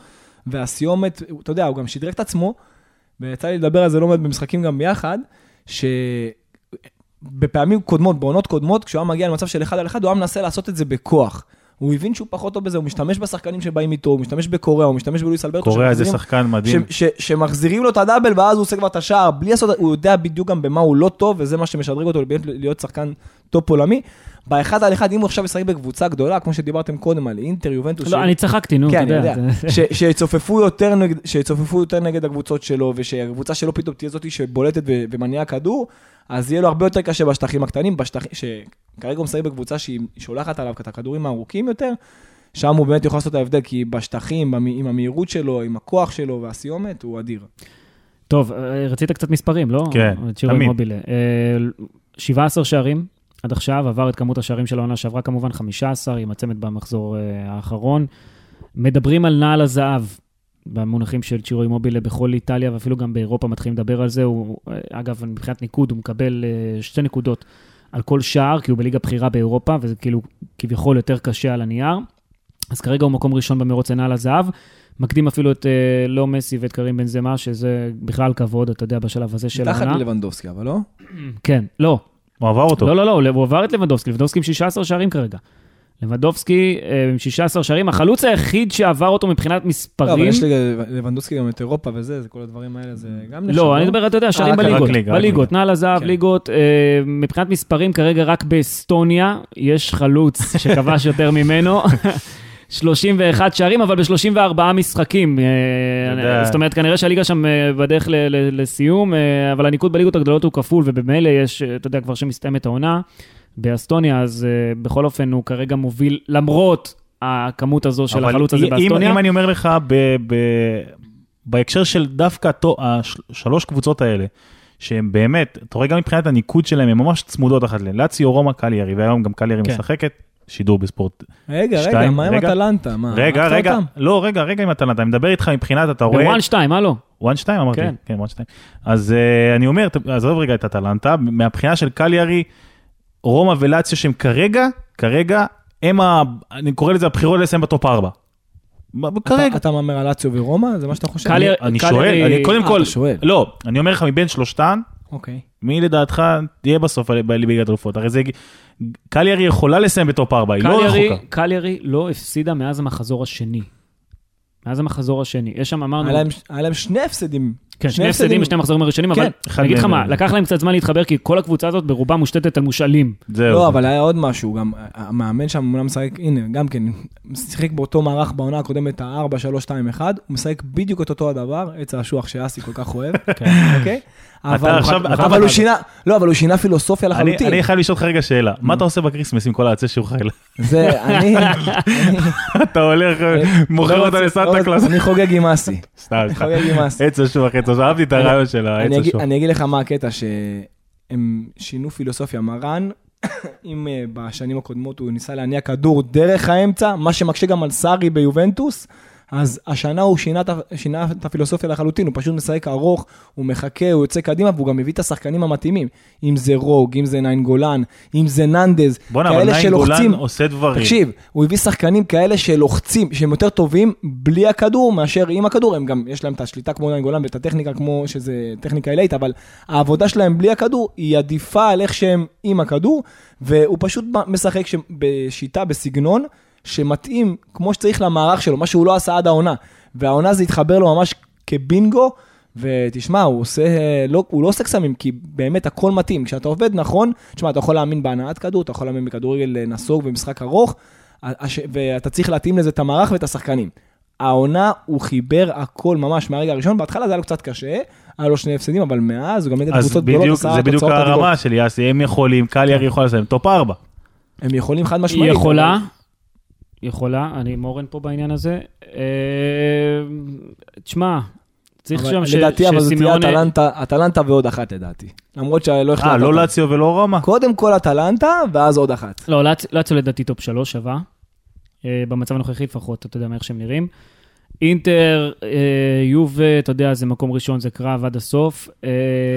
והסיומת, אתה יודע, הוא גם שדרג את עצמו, ויצא לי לדבר על זה לא מעט במשחקים גם ביחד, שבפעמים קודמות, בעונות קודמות, כשהוא היה מגיע למצב של אחד על אחד, הוא היה מנסה לעשות את זה בכוח. הוא הבין שהוא פחות טוב בזה, הוא משתמש בשחקנים שבאים איתו, הוא משתמש בקוריאה, הוא משתמש בלואיס אלברטו. קוריאה זה שחקן מדהים. ש, ש, שמחזירים לו את הדאבל ואז הוא עושה כבר את השער, בלי לעשות, הוא יודע בדיוק גם במה הוא לא טוב, וזה מה שמשדרג אותו להיות, להיות שחקן טופ עולמי. באחד על אחד, אם הוא עכשיו ישחק בקבוצה גדולה, כמו שדיברתם קודם על אינטר, יובנטוס, לא, אני צחקתי, נו, אתה כן, אני יודע. ש- שיצופפו יותר, נגד, שיצופפו יותר נגד הקבוצות שלו, ושהקבוצה שלו פתאום תהיה זאתי שבולטת ו- ומניעה כדור, אז יהיה לו הרבה יותר קשה בשטחים הקטנים, בשטחים, שכרגע הוא משחק בקבוצה שהיא שולחת עליו את הכדורים הארוכים יותר, שם הוא באמת יכול לעשות את ההבדל, כי בשטחים, עם המהירות שלו, עם הכוח שלו והסיומת, הוא אדיר. טוב, אה, רצית קצת מספרים, לא? כן, תמיד. אימובילה. אה, 17 שערים עד עכשיו, עבר את כמות השערים של העונה שעברה כמובן, 15, עם הצמד במחזור האחרון. מדברים על נעל הזהב, במונחים של צ'ירו אימובילה בכל איטליה, ואפילו גם באירופה מתחילים לדבר על זה. הוא, אגב, מבחינת ניקוד, הוא מקבל אה, שתי נקודות על כל שער, כי הוא בליגה בכירה באירופה, וזה כאילו כביכול יותר קשה על הנייר. אז כרגע הוא מקום ראשון במרוץ לנעל הזהב. מקדים אפילו את אה, לא מסי ואת קרים בן זמה, שזה בכלל כבוד, אתה יודע, בשלב הזה של מתחת העונה. ללבנדובסקי, אבל לא? כן, לא, הוא עבר אותו. לא, לא, לא, הוא עבר את לבנדובסקי, לבנדובסקי עם 16 שערים כרגע. לבנדובסקי אה, עם 16 שערים, החלוץ היחיד שעבר אותו מבחינת לא, אבל מספרים, יש ללבנדובסקי גם את אירופה וזה, זה כל הדברים האלה, זה גם נחשב. לא, אני מדבר, אתה יודע, שערים רק בליגות, בליגות, נעל הזהב, כן. ליגות, אה, מבחינת מספרים כרגע רק באסטוניה, יש חלוץ <laughs> שכבש יותר ממנו. <laughs> 31 שערים, אבל ב-34 משחקים. אה. זאת אומרת, כנראה שהליגה שם אה, בדרך ל- ל- לסיום, אה, אבל הניקוד בליגות הגדולות הוא כפול, ובמילא יש, אה, אתה יודע, כבר שמסתיימת העונה באסטוניה, אז אה, בכל אופן הוא כרגע מוביל, למרות הכמות הזו של החלוץ הזה אם- באסטוניה. אם אני אומר לך, ב, ב, בהקשר של דווקא הטו- השלוש קבוצות האלה, שהן באמת, אתה רואה גם מבחינת הניקוד שלהם, הן ממש צמודות אחת ל... לאציו, רומא, קליירי, והיום גם קליירי כן. משחקת, שידור בספורט. רגע, רגע, שתיים, מה עם רגע. אטלנטה? רגע, רגע, אותם? לא, רגע, רגע עם אטלנטה, אני מדבר איתך מבחינת, אתה רואה... בוואן 2, מה לא? one שתיים אמרתי, כן. כן, one שתיים. אז אה, אני אומר, עזוב רגע את אטלנטה, מהבחינה של קליארי, רומא ולאציו שהם כרגע, כרגע, הם ה... אני קורא לזה הבחירות לסיים בטופ 4. אתה- כרגע. אתה מהמר על לאציו ורומא? זה מה שאתה חושב? קליאר- אני קליארי- שואל, אני קודם אה, כל, אתה שואל. לא, אני אומר לך מבין שלושתן, אוקיי. מי לדעתך תהיה בסוף בליגת אלופות? הרי זה, קליארי יכולה לסיים בטופ 4, היא לא רחוקה. קליירי לא הפסידה מאז המחזור השני. מאז המחזור השני. יש שם, אמרנו, היה להם- היה להם שני הפסדים. כן, שני הפסדים בשני מחזורים הראשונים, אבל כן. אחד אני אגיד לך מה, לקח להם קצת זמן להתחבר, כי כל הקבוצה הזאת ברובה מושתתת על מושאלים. זהו. לא, אבל היה עוד משהו, גם המאמן שם אמנם משחק, הנה, גם כן, שיחק באותו מערך בעונה הקודמת, ה-4, 3, 2, 1, הוא משחק בדיוק את אותו הדבר, עץ האשוח שאסי כל כך אוהב, <laughs> אוקיי? אבל אבל הוא שינה, לא, אבל הוא שינה פילוסופיה אני לחלוטין. אני חייב לשאול אותך רגע שאלה, מה אתה עושה בקריסמס עם כל עץ האשוח הזה? זה, אני... <laughs> אתה הולך, מוכר לא אותה לסנטה לא- קלאס. אני חוגג עם אסי. סתם. חוגג עם אסי. עץ אשוח, עץ אשוח, אהבתי את הרעיון של העץ אשוח. אני אגיד לך מה הקטע, שהם שינו פילוסופיה. מרן, <coughs> אם אה, בשנים הקודמות הוא ניסה להניע כדור דרך האמצע, מה שמקשה גם על סארי ביובנטוס, אז השנה הוא שינה, שינה את הפילוסופיה לחלוטין, הוא פשוט משחק ארוך, הוא מחכה, הוא יוצא קדימה, והוא גם מביא את השחקנים המתאימים. אם זה רוג, אם זה ניין גולן, אם זה ננדז, בואנה, אבל כאלה ניין שלוחצים. גולן עושה דברים. תקשיב, הוא הביא שחקנים כאלה שלוחצים, שהם יותר טובים בלי הכדור מאשר עם הכדור, הם גם, יש להם את השליטה כמו דיין גולן ואת הטכניקה כמו שזה טכניקה עילאית, אבל העבודה שלהם בלי הכדור היא עדיפה על איך שהם עם הכדור, והוא פשוט משחק בשיטה, בסגנון, שמתאים כמו שצריך למערך שלו, מה שהוא לא עשה עד העונה. והעונה זה התחבר לו ממש כבינגו, ותשמע, הוא עושה, לא, הוא לא עושה קסמים, כי באמת הכל מתאים. כשאתה עובד נכון, תשמע, אתה יכול להאמין בהנעת כדור, אתה יכול להאמין בכדורגל נסוג ומשחק ארוך, ואתה צריך להתאים לזה את המערך ואת השחקנים. העונה, הוא חיבר הכל ממש מהרגע הראשון, בהתחלה זה היה לו קצת קשה, היה לו שני הפסדים, אבל מאז הוא גם נגד קבוצות גדולות בדיוק, עשה זה בדיוק תוצאות אדירות. הרמה של יאסי, הם יכולים, קליאר יכול לסיים טופ 4. הם יכולים חד היא משמעית. יכולה, אבל- יכולה, אני עם אורן פה בעניין הזה. אה, תשמע, צריך שם ש- לדעתי, אבל זה תהיה. אטלנטה, אטלנטה ועוד אחת לדעתי. למרות שלא אה, החלטת. לא לאציו ולא רומא? קודם כל אטלנטה, ואז עוד אחת. לא, לאצ- לאציו לדעתי טופ שלוש שווה. אה, במצב הנוכחי לפחות, אתה יודע מאיך שהם נראים. אינטר, אה, יובה, אתה יודע, זה מקום ראשון, זה קרב עד הסוף. אה,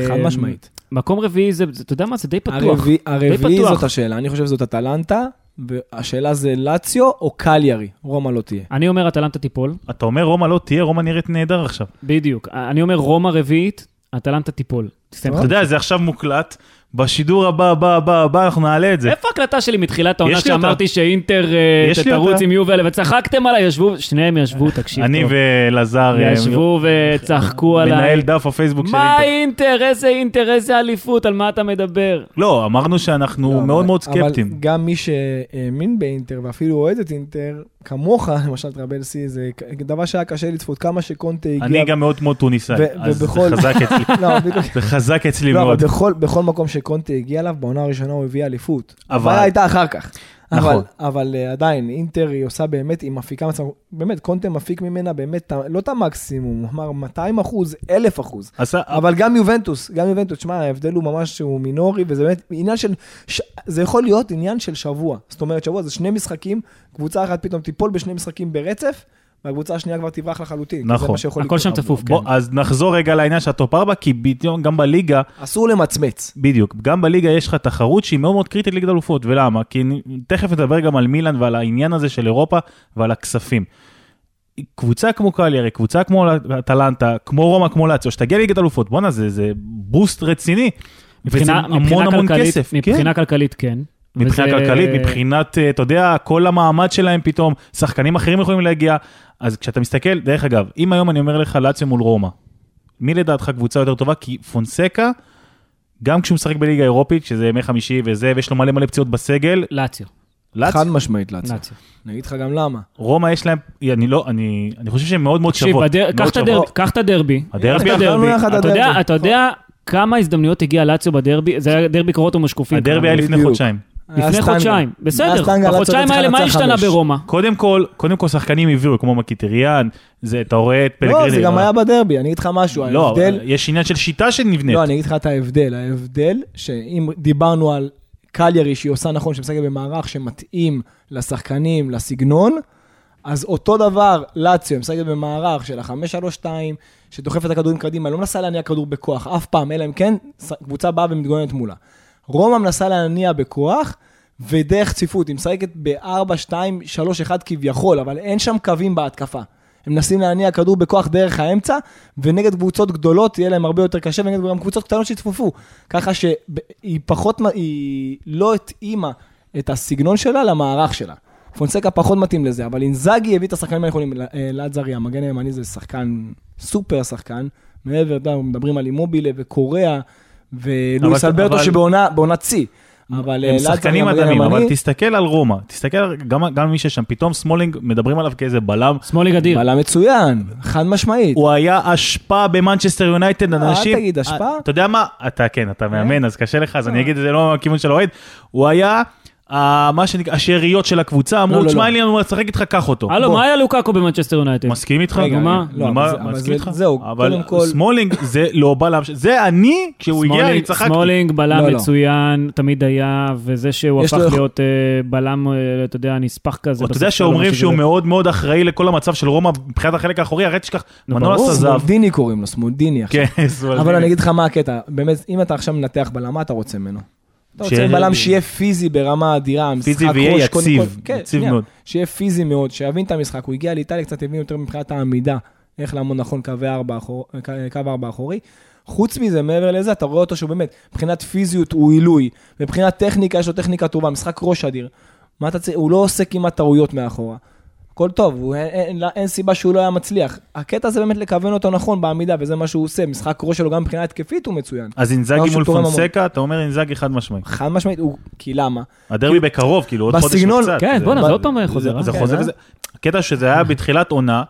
חד משמעית. מקום רביעי, זה, אתה יודע מה, זה די פתוח. הרביעי-. זאת השאלה, אני חושב שזאת אטלנטה, והשאלה זה לאציו או קליארי, רומא לא תהיה. אני אומר, אטלנטה תיפול, אתה אומר רומא לא תהיה, רומא נראית נהדר עכשיו. בדיוק. אני אומר, רומא רביעית, אטלנטה תיפול. אתה יודע, זה עכשיו מוקלט, בשידור הבא, הבא, הבא, הבא, אנחנו נעלה את זה. איפה ההקלטה שלי מתחילת העונה. שאמרתי שאינטר אה, יש לי תרוץ. עם יובל, וצחקתם עליי, ישבו, שניהם ישבו, תקשיב אני טוב. ואלעזר, אה, ישבו וצחקו עליי. מנהל דף הפייסבוק של מה אינטר. אינטר? איזה אינטר? איזה אליפות? על מה אתה מדבר? לא, אמרנו שאנחנו לא, מאוד מאוד סקפטיים. אבל גם מי שהאמין באינטר ואפילו אוהד את אינטר, כמוך, <laughs> למשל טרבלסי, זה דבר שהיה קשה לצפות, כמה שקונטה הגיע. אני גם מאוד מאוד טוניסאי, אז זה ובכל- חזק אצלי. <laughs> לא. זה חזק אצלי לא, אבל מאוד. בכל, בכל מקום שקונטה הגיע אליו, בעונה הראשונה הוא הביא אליפות. אבל- הבעיה הייתה אחר כך. נכון. אבל, אבל uh, עדיין, אינטר היא עושה באמת, היא מפיקה מצב, באמת, קונטה מפיק ממנה באמת, לא את המקסימום, אמר 200 אחוז, 1,000 אחוז. עשה- אבל גם יובנטוס, גם יובנטוס, שמע, ההבדל הוא ממש, הוא מינורי, וזה באמת עניין של, ש... זה יכול להיות עניין של שבוע. זאת אומרת, שבוע זה שני משחקים, קבוצה אחת פתאום תיפול בשני משחקים ברצף, והקבוצה השנייה כבר תברח לחלוטין. נכון. הכל שם לקרות. צפוף, כן. בוא, אז נחזור רגע לעניין של ה top 4, כי בדיוק גם בליגה, אסור למצמץ. בדיוק, גם בליגה יש לך תחרות שהיא מאוד מאוד קריטית ליגת אלופות, ולמה? כי תכף נדבר גם על מילאן ועל העניין הזה של אירופה ועל הכספים. קבוצה כמו קליארי, קבוצה כמו אטלנטה, כמו רומא, כמו לאציו, שתגיע לליגת אלופות, בואנה, זה, זה boost רציני. וזה מבחינה, המון מבחינה המון כלכלית, כסף. מבחינה כן. כלכלית כן. מבחינה וזה- כלכלית, מבחינת, אה, אתה יודע, כל המעמד שלהם פתאום, שחקנים אחרים יכולים להגיע. אז כשאתה מסתכל, דרך אגב, אם היום אני אומר לך לאציו מול רומא, מי לדעתך קבוצה יותר טובה? כי פונסקה, גם כשהוא משחק בליגה האירופית, שזה ימי חמישי וזה, ויש לו מלא מלא פציעות בסגל, לאציו. לאציו, חד משמעית לאציו. לאציו. אני אגיד לך גם למה. רומא יש להם, אני לא, אני, אני חושב שהם מאוד מאוד תקשיב, שוות. מאוד קח את. הדרבי, הדרבי. הדרבי, אתה יודע-. אתה יודע כמה הזדמנויות הגיע לאציו בדרבי? זה היה דרבי קורות ומשקופים. הדרבי היה לפני. חודשיים. לפני. חודשיים. בסדר, בחודשיים האלה מה השתנה. ברומא? קודם כל, קודם כל שחקנים הביאו, כמו מקיטריאן, זה, אתה רואה את פלגריני. לא, זה גם היה בדרבי, אני אגיד לך משהו, לא, ההבדל... יש עניין של שיטה שנבנית. לא, אני אגיד לך את ההבדל. ההבדל, שאם דיברנו על קליירי, שהיא עושה נכון, שמשחקת במערך שמתאים לשחקנים, לסגנון, אז אותו דבר, לאציו, משחקת במערך של ה-5-3-2, שדוחפת את הכדורים קדימה, לא מנסה להניע כדור בכוח, אף פעם, אלא אם כן, קבוצה באה ומתגוננת מולה. רומא מנסה להניע בכוח, ודרך צפיפות, היא משחקת ב-4-2-3-1 כביכול, אבל אין שם קווים בהתקפה. הם מנסים להניע כדור בכוח דרך האמצע, ונגד קבוצות גדולות יהיה להם הרבה יותר קשה, ונגד גם קבוצות קטנות שיצפפו. ככה שהיא פחות, היא לא התאימה את הסגנון שלה למערך שלה. פונסקה פחות מתאים לזה, אבל אינזאגי הביא את השחקנים הנכונים. לזארי, המגן הימני זה שחקן, סופר שחקן. מעבר, מדברים על אימובילה וקוריאה, ולואיס אלברטו אבל- שבעונה שיא. אבל לזארי, שחקנים מדהימים, אבל תסתכל על רומא, תסתכל גם גם מי ששם, פתאום סמולינג מדברים עליו כאיזה בלם. שמאלי אדיר. בלם מצוין, חד משמעית. הוא היה אשפה במנצ'סטר יונייטד, אל אנשים... תגיד אשפה. אתה יודע מה? אתה כן, אתה מאמן, אז קשה לך, אז אני אגיד את זה לא מהכיוון של האוהד. הוא היה, מה שנקרא, השאריות של הקבוצה, לא, אמרו, לא, תשמע, לא. אין לי לנו מה לשחק איתך, קח אותו. הלו. מה היה לוקאקו במנצ'סטר יונייטד? מסכים איתך? רגע, מה? לא, מסכים איתך? זהו, אבל קודם כל- סמולינג זה לא בלם, זה אני, כשהוא הגיע, אני צחקתי. סמולינג בלם לא, לא. מצוין, תמיד היה, וזה שהוא הפך להיות אה, בלם, אה, אתה יודע, נספח כזה. אתה יודע שאומרים שהוא. מאוד מאוד אחראי לכל המצב של רומא מבחינת החלק האחורי, הרי תשכח, נו, מנולס עזב. סמולדיני קוראים לו, סמולדיני עכשיו. כן, סמולדיני. אבל אני אגיד לך מה הקטע, באמת, אם אתה עכשיו מנתח בלם, מה אתה רוצה ממנו? אתה רוצה בלם שיהיה פיזי ברמה אדירה, פיזי ויהיה יציב, כן, יציב. מאוד. שיהיה פיזי מאוד, שיבין את המשחק. הוא הגיע לאיטליה, קצת הבין יותר מבחינת העמידה, איך לעמוד נכון ארבע אחור- קו ארבע אחורי. חוץ מזה, מעבר לזה, אתה רואה אותו שהוא באמת, מבחינת פיזיות הוא עילוי, מבחינת טכניקה, יש לו טכניקה טובה, משחק ראש אדיר. מה אתה צריך, הוא לא עושה כמעט טעויות מאחורה. הכל טוב, הוא, אין, אין, אין סיבה שהוא לא היה מצליח. הקטע זה באמת לכוון אותו נכון בעמידה, וזה מה שהוא עושה. משחק ראש שלו גם מבחינה התקפית הוא מצוין. אז אינזאגי מול. פונסקה, אתה אומר אינזאגי חד משמעי. חד משמעית, הוא... כי למה? הדרבי בקרוב, כאילו עוד חודש וקצת. כן, בואנה, זה עוד פעם חוזר. אה? זה כן, חוזר אה? וזה... הקטע שזה היה בתחילת עונה,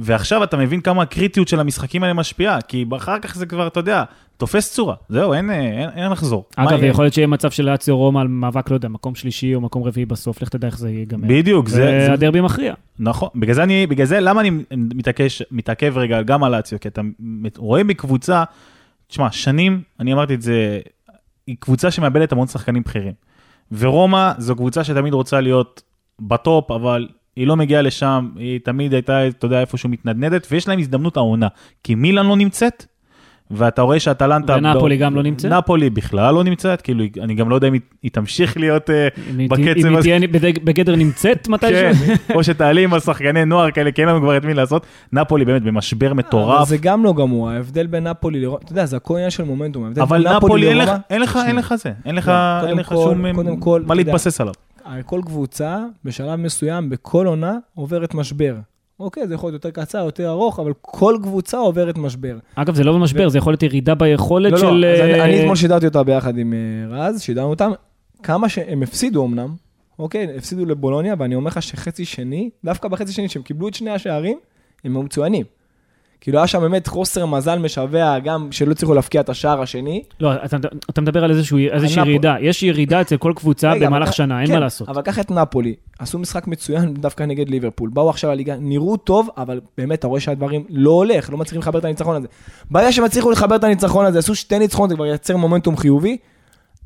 ועכשיו אתה מבין כמה הקריטיות של המשחקים האלה משפיעה, כי אחר כך זה כבר, אתה יודע, תופס צורה. זהו, אין, אין, אין לחזור. אגב? יכול להיות שיהיה מצב של לאציו רומא על מאבק, לא יודע, מקום שלישי או מקום רביעי בסוף, לך תדע איך זה ייגמר. בדיוק, זה, זה, והדרבי מכריע. נכון, בגלל זה אני, בגלל זה, למה אני מתעקש, מתעכב רגע גם על לאציו? כי אתה רואה מקבוצה, תשמע, שנים, אני אמרתי את זה, היא קבוצה שמאבדת המון שחקנים בכירים. ורומא זו קבוצה שתמיד רוצה להיות בטופ, אבל היא לא מגיעה לשם, היא תמיד הייתה, אתה יודע, איפשהו מתנדנדת, ויש להם הזדמנות העונה. כי מילאן לא נמצאת, ואתה רואה שאטלנטה... ונפולי גם לא נמצאת? נפולי בכלל לא נמצאת, כאילו, אני גם לא יודע אם היא- היא תמשיך להיות אה, אם היא- בקצב אם היא. תהיה בגדר נמצאת מתישהו? <laughs> כן, או שתעלי עם השחקני נוער כאלה, כי אין לנו כבר את מי לעשות. נפולי באמת במשבר מטורף, זה גם לא גמור, ההבדל בין נפולי לרומא, אתה יודע, זה הכל עניין של מומנטום. אבל נפולי אין לך- זה, אין לך שום כל, מה להתבסס עליו. כל קבוצה בשלב מסוים, בכל עונה, עוברת משבר. אוקיי, זה יכול להיות יותר קצר, יותר ארוך, אבל כל קבוצה עוברת משבר. אגב, זה לא במשבר, זה יכול להיות ירידה ביכולת לא, של... לא, אז אני, אה, אני אתמול שידרתי אותה ביחד עם אה, רז, שידרנו אותם, כמה שהם הפסידו אמנם, אוקיי, הפסידו לבולוניה, ואני אומר לך שחצי שני, דווקא בחצי שני שהם קיבלו את שני השערים, הם היו מצוינים. כאילו היה שם באמת חוסר מזל משווע, גם שלא הצליחו להפקיע את השער השני. לא, אתה, אתה מדבר על איזושהי. ירידה. יש ירידה אצל כל קבוצה רגע, במהלך שנה, אין כן, מה לעשות. אבל קח את נפולי, עשו משחק מצוין דווקא נגד ליברפול. באו עכשיו לליגה, נראו טוב, אבל באמת, אתה רואה שהדברים לא הולך, לא מצליחים לחבר את הניצחון הזה. ברגע שהם הצליחו לחבר את הניצחון הזה, עשו שתי ניצחונות, זה כבר ייצר מומנטום חיובי.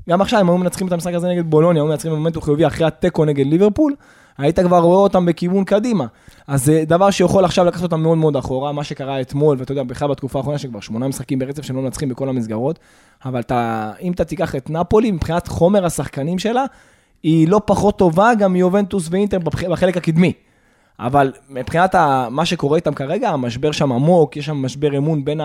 גם עכשיו, הם היו מנצחים את המשחק הזה נגד בולוניה, היו מנצחים במומנטום חיובי אחרי התיקו נגד ליברפול, היית כבר רואה אותם בכיוון קדימה. אז זה דבר שיכול עכשיו לקחת אותם מאוד מאוד אחורה, מה שקרה אתמול, ואתה יודע, בכלל בתקופה האחרונה, שכבר שמונה משחקים ברצף שהם לא מנצחים בכל המסגרות, אבל אתה, אם אתה תיקח את נפולי, מבחינת חומר השחקנים שלה, היא לא פחות טובה גם מיובנטוס ואינטר בחלק הקדמי. אבל מבחינת ה, מה שקורה איתם כרגע, המשבר שם עמוק, יש שם משבר אמון בין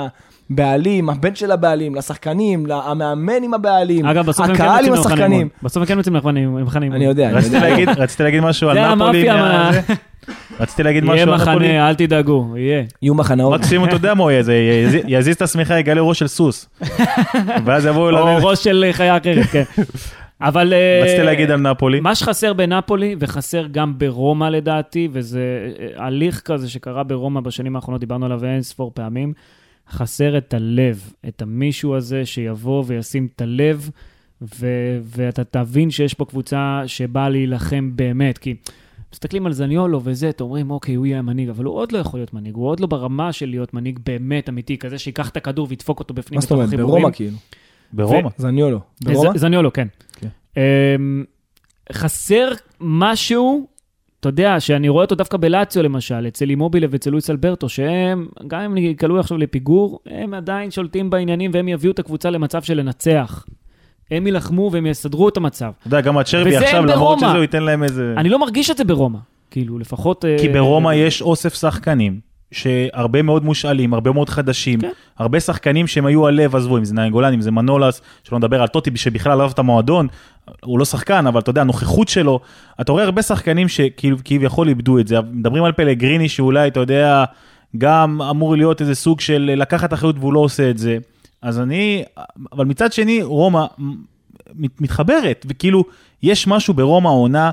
הבעלים, הבן של הבעלים, לשחקנים, המאמן עם הבעלים, אגב, בסוף הם כן הקהל עם השחקנים. בסוף הם כן יוצאים למחנה אימון. אני יודע, אני רציתי יודע. להגיד- רציתי להגיד משהו על נפולי. רציתי להגיד יהיה משהו על נפולי. מחנה, אל תדאגו, יהיה. יהיו מחנאות. מקסימום אתה יודע מה הוא יהיה, זה יזיז- את השמיכה, יגלה ראש של סוס. <laughs> ואז יבואו או. ראש של חיה אחרת, כן. <laughs> אבל... אה, רציתי להגיד על נפולי. מה שחסר בנפולי, וחסר גם ברומא לדעתי, וזה אה, הליך כזה שקרה ברומא בשנים האחרונות, דיברנו עליו אין ספור פעמים, חסר את הלב, את המישהו הזה שיבוא וישים את הלב, ו- ואתה תבין שיש פה קבוצה שבאה להילחם באמת, כי מסתכלים על זניולו וזה, אתם אומרים, אוקיי, הוא יהיה המנהיג, אבל הוא עוד לא יכול להיות מנהיג, הוא עוד לא ברמה של להיות מנהיג באמת אמיתי, כזה שיקח את הכדור וידפוק אותו בפנים מה זאת אומרת? ברומא כאילו. ברומא. זניולו. ברומא? זניולו, כן. כן. אמ, חסר משהו, אתה יודע, שאני רואה אותו דווקא בלאציו למשל, אצל אימובילה ואצל לואיס אלברטו, שהם, גם אם נקלעו עכשיו לפיגור, הם עדיין שולטים בעניינים והם יביאו את הקבוצה למצב של לנצח. הם יילחמו והם יסדרו את המצב. אתה יודע, גם הצ'רבי עכשיו, למרות. שזה, הוא ייתן להם איזה... אני לא מרגיש את זה ברומא, כאילו, לפחות... כי אה, ברומא יש אוסף שחקנים, שהרבה מאוד מושאלים, הרבה מאוד חדשים, כן. הרבה שחקנים שהם היו הלב, עזבו, אם זה נאי אם זה מנולס, שלא נדבר על טוטי שבכלל עזב את המועדון, הוא לא שחקן, אבל אתה יודע, הנוכחות שלו, אתה רואה הרבה שחקנים שכביכול איבדו את זה, מדברים על פלגריני שאולי, אתה יודע, גם אמור להיות איזה סוג של לקחת אחריות והוא לא עושה את זה. אז אני, אבל מצד שני, רומא מת- מתחברת, וכאילו, יש משהו ברומא העונה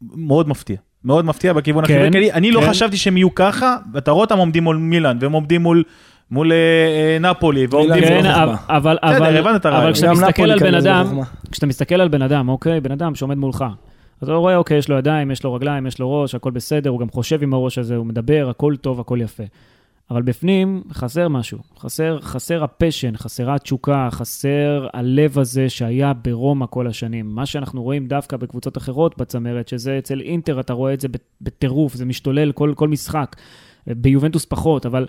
מאוד מפתיע. מאוד מפתיע בכיוון כן, החיובי, כי אני לא כן. חשבתי שהם יהיו ככה, ואתה רואה אותם עומדים מול מילאן, והם עומדים מול, מול אה, אה, נפולי, ועומדים... מול- כן, לא חוכמה. אבל, בסדר, אבל, הבנת את הרעיון. אבל כשאתה מסתכל על בן אדם. כשאתה מסתכל על בן אדם, אוקיי, בן אדם שעומד מולך, אז אתה רואה, אוקיי, יש לו ידיים, יש לו רגליים, יש לו ראש, הכל בסדר, הוא גם חושב עם הראש הזה, הוא מדבר, הכל טוב, הכל יפה. אבל בפנים חסר משהו, חסר, חסר ה passion, חסרה התשוקה, חסר הלב הזה שהיה ברומא כל השנים. מה שאנחנו רואים דווקא בקבוצות אחרות בצמרת, שזה אצל אינטר, אתה רואה את זה בטירוף, זה משתולל כל, כל משחק. ביובנטוס פחות, אבל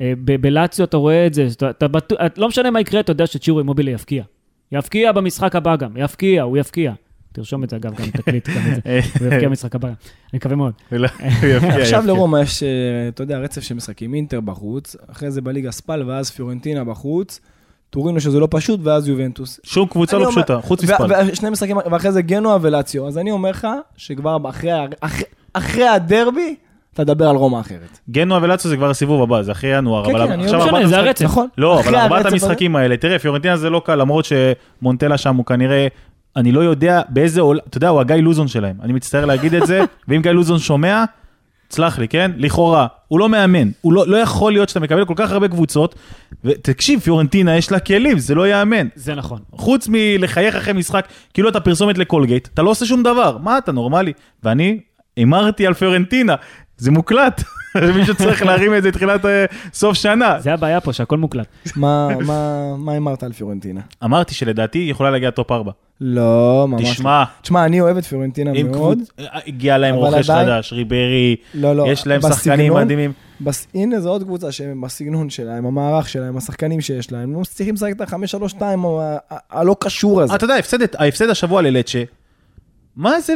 אה, ב- בלאציו אתה רואה את זה, אתה, אתה בטוח, לא משנה מה יקרה, אתה יודע שצ'ירו אימובילה יבקיע. יבקיע במשחק הבא גם, יבקיע, הוא יבקיע. תרשום את זה אגב, גם תקליט גם את זה. <laughs> הוא יבקיע במשחק הבא, אני מקווה מאוד. לא, עכשיו. לרומא יש, אה, אתה יודע, רצף של משחקים, אינטר בחוץ, אחרי זה בליגה ספל, ואז פיורנטינה בחוץ, טורינו שזה לא פשוט, ואז יובנטוס. שום קבוצה לא אומר- פשוטה, חוץ מספל. ושני משחקים, ואחרי זה גנוע ולאציו. אז אני אומר לך, שכבר אחרי, אחרי, אחרי הדרבי, אתה תדבר על רומא אחרת. גנוע ולאצו זה כבר הסיבוב הבא, זה אחרי ינואר. כן, כן, אני לא משנה, זה הרצף. נכון. לא, אבל ארבעת המשחקים האלה, תראה, פיורנטינה זה לא קל, למרות שמונטלה שם הוא כנראה, אני לא יודע באיזה עולם, אתה יודע, הוא הגיא לוזון שלהם, אני מצטער להגיד את זה, <laughs> ואם גיא לוזון שומע, סלח לי, כן? לכאורה, הוא לא מאמן, הוא לא, לא יכול להיות שאתה מקבל כל כך הרבה קבוצות, ותקשיב, פיורנטינה יש לה כלים, זה לא ייאמן. זה נכון. חוץ מלחייך אחרי משחק, כאילו אתה פרסומת לקולגייט, אתה לא עושה שום דבר, מה אתה נורמלי? ואני הימרתי על פיורנטינה, זה מוקלט, <laughs> מישהו צריך להרים את זה תחילת אה, סוף שנה. זה הבעיה פה, שהכל מוקלט. מה- מה- מה אמרת על פיורנטינה? אמרתי שלדעתי היא יכולה להגיע top 4. לא, ממש לא. תשמע, תשמע, אני אוהב את פיורנטינה מאוד. קבוצ... הגיע להם רכש חדש, ריברי, לא, לא. יש להם שחקנים בסגנון- מדהימים. בס... הנה, זו עוד קבוצה שבסגנון שלהם, המערך שלהם, השחקנים שיש להם, לא מצליחים לשחק את ה-5-3-2 או ה- ה- הלא קשור הזה. אתה יודע, ההפסד השבוע ללצ'ה, מה זה,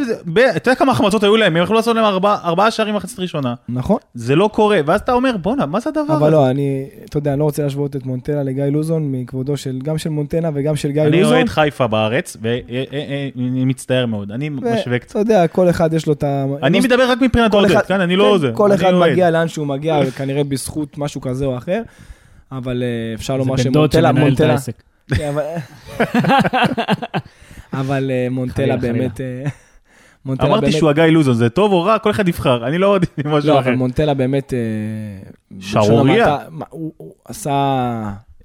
אתה יודע כמה החמצות היו להם, הם יכלו לעשות להם ארבע- ארבעה שערים מחצית ראשונה, נכון, זה לא קורה, ואז אתה אומר, בואנה, מה זה הדבר הזה? אבל לא, אני, אתה יודע, אני לא רוצה להשוות את מונטלה לגיא לוזון, מכבודו של, גם של מונטלה וגם של גיא אני לוזון. אוהד חיפה בארץ, ואני מצטער מאוד, אני משווה קצת. אתה יודע, כל אחד יש לו את ה... אני מדבר רק מבחינת עודד, כן, אני כן, לא זה. כל אני אחד. מגיע לאן שהוא מגיע, <laughs> כנראה בזכות משהו כזה או אחר, אבל אה, אפשר זה לומר בן דוד שמונטלה, שמנהל את מונטלה, העסק. כן, <laughs> <laughs> אבל- אה, מונטלה באמת, אה, <laughs> אמרתי שהוא הגיא לוזון, זה טוב או רע, כל אחד יבחר, אני לא עוד משהו לא, אחר. אבל מונטלה באמת, אה, מה, הוא עשה,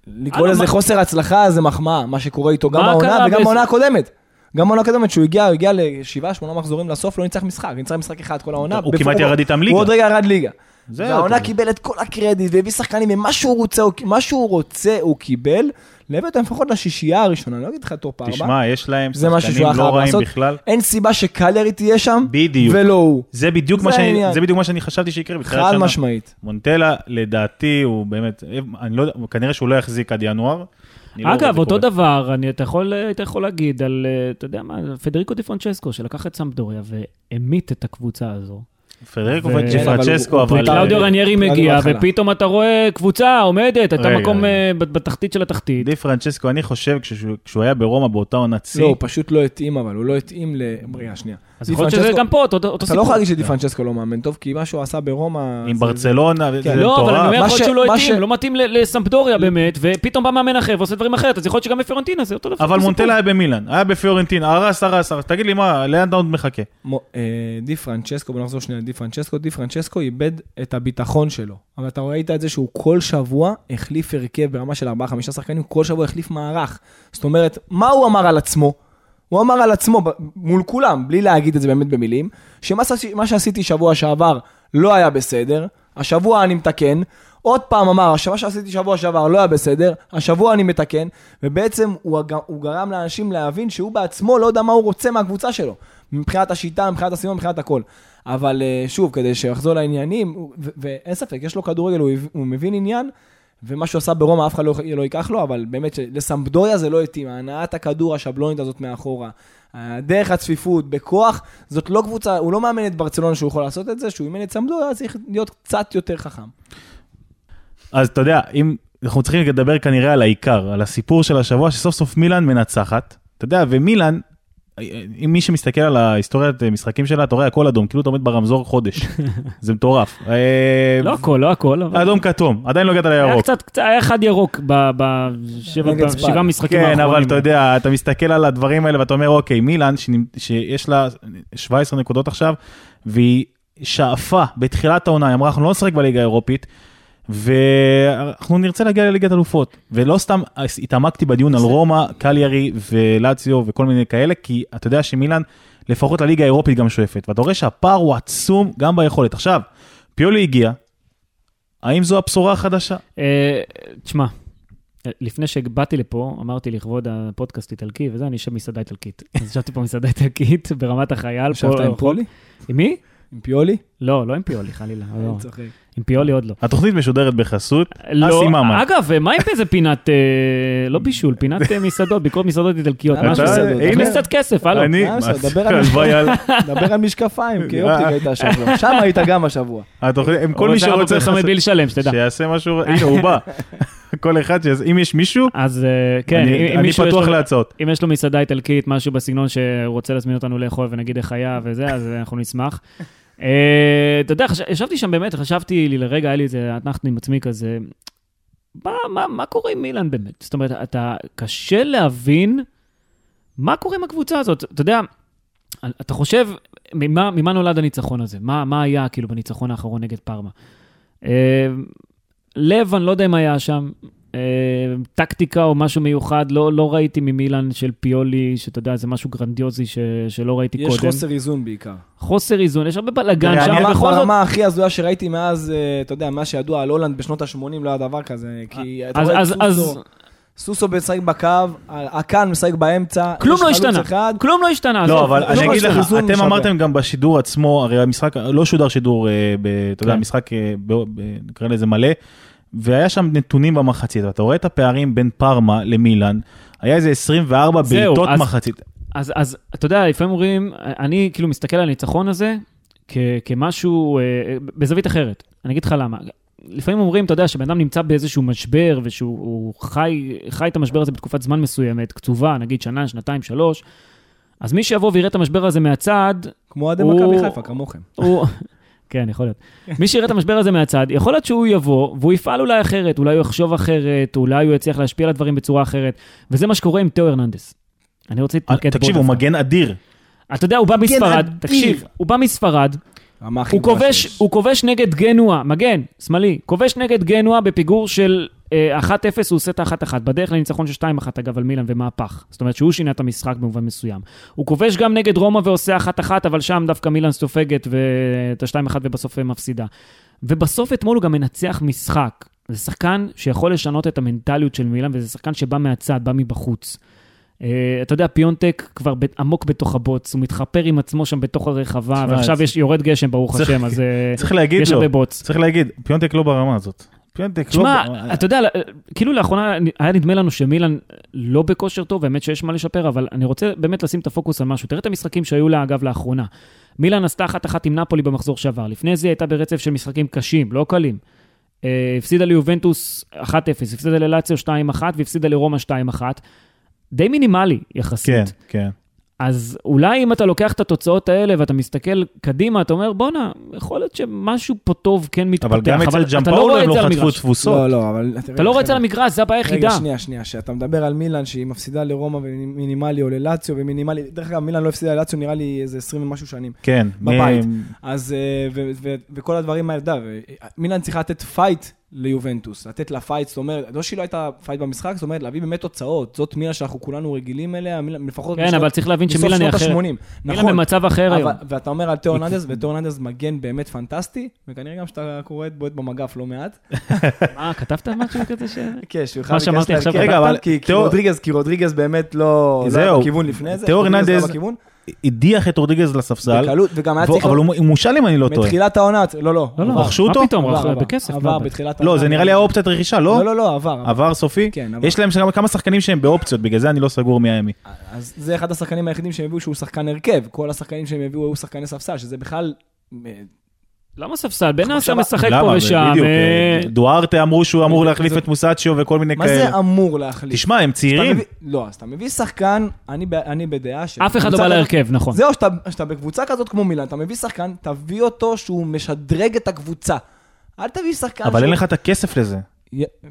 לקרוא לזה חוסר הצלחה זה מחמאה, מה שקורה איתו גם קרה וגם בעונה הקודמת. גם בעונה הקודמת, שהוא הגיע, הוא הגיע לשבעה, שמונה מחזורים לסוף, לא ניצח משחק, ניצח משחק אחד כל העונה. הוא כמעט ירד איתם ליגה. הוא עוד רגע ירד ליגה. והעונה קיבל את כל הקרדיט והביא שחקנים, ומה שהוא רוצה, מה שהוא רוצה הוא קיבל, להביא אותם לפחות לשישייה הראשונה, אני לא אגיד לך top ארבע. תשמע, יש להם זה משהו שהוא שחקנים לא רעים לעשות. בכלל. אין סיבה שקליארי תהיה שם, בדיוק. ולא הוא. זה בדיוק מה זה שאני- העניין. זה בדיוק מה שאני חשבתי שיקרה בתחילת חד שנה. משמעית. מונטלה, לדעתי, הוא באמת, אני לא יודע, כנראה שהוא לא יחזיק עד ינואר. לא אגב, זה אותו קורה. דבר, אני, אתה, יכול, אתה יכול להגיד על, אה, אתה יודע מה, פדריקו די פרנצ'סקו, שלקח את סמפדוריה והמית את הקבוצה הזו. פדריקו כן, אבל הוא- אבל... קלאודיו אה, רניירי מגיע. ופתאום אתה רואה קבוצה עומדת, אתה רגע, מקום. אה, בת- בתחתית של התחתית. די פרנצ'סקו, אני חושב, כשהוא היה ברומא באותה עונת שיא, לא, הוא פשוט לא התאים, אבל הוא לא התאים ל... רגע, שנייה. אז יכול להיות שזה פרנצ'סקו- גם פה, אותו, אותו אתה סיפור. לא יכול להגיד שדי פרנצ'סקו לא מאמן טוב, כי מה שהוא עשה ברומא... עם ברצלונה, זה כן. מטורף. לא, אבל אני אומר, יכול להיות שהוא לא התאים, לא מתאים לסמפדוריה באמת, ופתאום בא מאמן אחר ועושה דברים אחרת, אז יכול להיות שגם בפיורנטינה זה אותו דבר. אבל אותו מונטלה סיפור. היה במילאן, היה בפיורנטינה, הרס, הרס, הרס, תגיד לי מה, לאן אתה עוד מחכה? מו- די פרנצ'סקו, בוא נחזור שנייה לדי פרנצ'סקו, די פרנצ'סקו איבד את הביטחון שלו. אבל אתה ראית את זה שהוא כל שבוע החליף הרכב ברמה של 4-5 שחקנים, כל שבוע החליף מערך. זאת אומרת, מה הוא אמר על עצמו? הוא אמר על עצמו מול כולם, בלי להגיד את זה באמת במילים, שמה שעשי- מה שעשיתי שבוע שעבר לא היה בסדר, השבוע אני מתקן, עוד פעם אמר, מה שעשיתי שבוע שעבר לא היה בסדר, השבוע אני מתקן, ובעצם הוא, הוא גרם לאנשים להבין שהוא בעצמו לא יודע מה הוא רוצה מהקבוצה שלו, מבחינת השיטה, מבחינת הסגנון, מבחינת הכל. אבל אה, שוב, כדי שיחזור לעניינים, ואין ספק, יש לו כדורגל, הוא, הוא מבין עניין, ומה שהוא עשה ברומא אף אחד לא, לא ייקח לו, אבל באמת לסמפדוריה זה לא התאים, הנעת הכדור השבלונית הזאת מאחורה, דרך הצפיפות, בכוח, זאת לא קבוצה, הוא לא מאמן את ברצלונה שהוא יכול לעשות את זה, שהוא אימן את סמפדוריה, צריך להיות קצת יותר חכם. אז אתה יודע, אם אנחנו צריכים לדבר כנראה על העיקר, על הסיפור של השבוע, שסוף סוף מילאן מנצחת. אתה יודע, ומילאן, אם מי שמסתכל על ההיסטוריית משחקים שלה, אתה רואה הכל אדום, כאילו אתה עומד ברמזור חודש. <laughs> זה מטורף. אה, לא הכל, לא הכל. אדום כתום, עדיין לא הגעת היה לירוק. קצת, קצת, היה אחד ירוק בשבעה ספאל. משחקים כן, האחרונים. אבל אתה יודע, אתה מסתכל על הדברים האלה ואתה אומר, אוקיי, מילאן, שיש לה 17 נקודות עכשיו, והיא שאפה בתחילת העונה, היא אמרה, אנחנו לא נשחק בליגה האירופית, ואנחנו נרצה להגיע לליגת אלופות. ולא סתם התעמקתי בדיון על רומא, קליירי ולציו וכל מיני כאלה, כי אתה יודע שמילאן, לפחות לליגה האירופית גם שואפת, ואתה רואה שהפער הוא עצום גם ביכולת. עכשיו, פיולי הגיע, האם זו הבשורה החדשה? אה, תשמע, לפני שבאתי לפה, אמרתי לכבוד הפודקאסט איטלקי וזה, אני אשב במסעדה איטלקית. אז ישבתי פה במסעדה איטלקית ברמת החייל. ישבת עם פולי? עם מי? עם פיולי? לא, לא עם פיולי, חלילה. לא. אני צוחק. עם פיולי עוד לא. התוכנית משודרת בחסות לא, אסי ממן. אגב, מה עם איזה פינת, אה, לא בישול, פינת אה, מסעדות, ביקורת מסעדות איטלקיות, משהו. הנה. תכניס קצת כסף, הלו. אני, <laughs> דבר על- משקפיים, כי אופטיק היית השבוע. שם היית גם השבוע. התוכנית, עם כל מי רוצה שרוצה חסות- בלי לשלם, שתדע. שיעשה משהו, הנה הוא בא. <laughs> כל אחד, שיעשה- אם יש מישהו, אז אה, כן, אני- אם- אני מישהו יש פתוח לו- להצעות. אם יש לו מסעדה איטלקית, משהו בסגנון שהוא רוצה להזמין אותנו לאכול ונגיד איך היה וזה, אז אנחנו נשמח. אה, אתה יודע, ישבתי שם באמת, חשבתי לי לרגע, היה לי איזה אתנחתא עם עצמי כזה, מה, קורה עם מילאן באמת? זאת אומרת, אתה, קשה להבין מה קורה עם הקבוצה הזאת. אתה יודע, אתה חושב, ממה, נולד הניצחון הזה? מה, מה היה כאילו בניצחון האחרון נגד פארמה? אה, לב, אני לא יודע אם היה שם. אה, טקטיקה או משהו מיוחד, לא, לא ראיתי ממילן של פיולי, שאתה יודע, זה משהו גרנדיוזי ש, שלא ראיתי יש קודם. חוסר איזון בעיקר. חוסר איזון, יש הרבה בלאגן ברמה- שם, ובכל זאת... ברמה הכי הזויה שראיתי מאז, אה, אתה יודע, מה שידוע על הולנד בשנות ה-80 לא היה דבר כזה. כי אתה אז, רואה את אז, אז סוסו, סוסו משחק בקו, הקאן משחק באמצע, כלום יש לא השתנה, אחד. כלום לא השתנה. לא. אבל לא אני אגיד ממש לך, אתם. אמרתם גם בשידור עצמו, הרי המשחק לא שודר שידור, אה, אתה יודע, כן. משחק, אה, ב- ב- נקרא לזה מלא, והיה שם נתונים במחצית, ואתה רואה את הפערים בין פארמה למילאן, היה איזה 24 זהו, בעיטות אז- מחצית. אז, אז אתה יודע, לפעמים אומרים, אני כאילו מסתכל על הניצחון הזה כ, כמשהו, אה, בזווית אחרת. אני אגיד לך למה. לפעמים אומרים, אתה יודע, שבן אדם נמצא באיזשהו משבר, ושהוא הוא חי, חי את המשבר הזה בתקופת זמן מסוימת, קצובה, נגיד שנה, שנתיים, שלוש, אז מי שיבוא ויראה את המשבר הזה מהצד, כמו אוהדי מכבי חיפה, כמוכם. הוא... כן, יכול להיות. מי שיראה את המשבר הזה מהצד, יכול להיות שהוא יבוא, והוא יפעל אולי אחרת, אולי הוא יחשוב אחרת, אולי הוא יצליח להשפיע על הדברים בצורה אחרת, וזה מה שקורה עם תאו הרננדס. אני רוצה להתמקד בו אה, תקשיב, הוא. מגן אדיר. אתה יודע, הוא בא מספרד. תקשיב, הוא בא מספרד, הוא כובש, נגד גנואה, מגן, שמאלי, כובש נגד גנואה בפיגור של 1-0, הוא עושה את ה-1-1, בדרך לניצחון של 2-1 אגב על מילאן ומהפך. זאת אומרת שהוא שינה את המשחק במובן מסוים. הוא כובש גם נגד רומא ועושה 1-1, אבל שם דווקא מילאן סופגת ואת ה-2-1 ובסוף מפסידה. ובסוף אתמול הוא גם מנצח משחק. זה שחקן שיכול לשנות את המנטליות של מילאן, וזה שחקן שבא מהצד, בא מבחוץ. Uh, אתה יודע, פיונטק כבר ב- עמוק בתוך הבוץ, הוא מתחפר עם עצמו שם בתוך הרחבה, ועכשיו יש, יורד גשם, ברוך צריך- השם, אז אה, צריך להגיד יש לו, הרבה בוץ. צריך להגיד, פיונטק לא ברמה הזאת. פיונטק לא... תשמע, ב- אתה יודע, כאילו לאחרונה היה נדמה לנו שמילן לא בכושר טוב, באמת שיש מה לשפר, אבל אני רוצה באמת לשים את הפוקוס על משהו. תראה את המשחקים שהיו לה, אגב, לאחרונה. מילן עשתה אחת-אחת עם נפולי במחזור שעבר. לפני זה היא הייתה ברצף של משחקים קשים, לא קלים. אה, הפסידה ליובנטוס 1-0, הפסידה ללאציו 2-1 והפסידה לרומא 2-1. די מינימלי יחסית. כן, כן. אז אולי אם אתה לוקח את התוצאות האלה ואתה מסתכל קדימה, אתה אומר, בואנה, יכול להיות שמשהו פה טוב כן מתפתח, אבל גם אצל אתה לא ג'מפאולו רואה הם את זה לא על חטפו. תפוסות. לא, לא, אבל... אתה לא רואה את זה על המגרש, זה הבעיה היחידה. רגע, שנייה, שנייה, שאתה מדבר על מילאן שהיא מפסידה לרומא ומינימלי או ללאציו ומינימלי, דרך אגב, מילאן לא הפסידה ללאציו נראה לי איזה 20 ומשהו שנים. כן. בבית. מ- אז, אה, ו- ו- וכל הדברים האלה, מילאן צריכה לתת fight ליובנטוס, לתת לה fight, זאת אומרת, לא שהיא לא הייתה fight במשחק, זאת אומרת, להביא באמת תוצאות. זאת מילאן שאנחנו כולנו רגילים אליה, לפחות כן, אבל צריך להבין שמילן היא אחרת. ה-80. מילן נכון, במצב אחר היום. ואתה אומר על תאו הרננדז, ותאו הרננדז מגן באמת פנטסטי, וכנראה גם שאתה קורא את בועט במגף לא מעט. <laughs> מה, כתבת משהו כזה ש... כן, שהוא יכול מה להיכנס שאמרתי עכשיו, להרכב. רגע, אבל כי, רודריגז, כי רודריגז באמת לא, לא זהו. בכיוון לפני זה. תאו רודריגז לא הדיח את רודריגז לספסל, בקלות, וגם היה צריך... אבל הוא הוא מושל אם אני לא טועה. מתחילת העונה, לא, לא. לא, לא. רכשו מה אותו? פתאום, עבר, רכשו. בכסף. עבר מה? בתחילת העונה. לא, זה נראה לי האופציית רכישה, לא? לא, לא, לא, עבר. עבר. סופי? כן, עבר. יש להם כמה שחקנים שהם באופציות, בגלל זה אני לא סגור מי היה מי. אז זה אחד השחקנים היחידים שהם הביאו שהוא שחקן הרכב. כל השחקנים שהם הביאו היו שחקני ספסל, שזה בכלל... אה, למה ספסל? בן אסר מחשבה- משחק למה? פה ושם. בדיוק, אה, דוארטה אמרו שהוא אמור להחליף זה- את מוסאצ'יו וכל מיני מה כאלה. זה אמור להחליף? תשמע, הם צעירים. מביא- לא, אז אתה מביא שחקן, אני ב- אני בדעה ש... אף אחד לא בא להרכב, נכון. זהו, שאתה, שאתה בקבוצה כזאת כמו מילאן, אתה מביא שחקן, תביא אותו שהוא משדרג את הקבוצה. אל תביא שחקן אבל אין לך את הכסף לזה.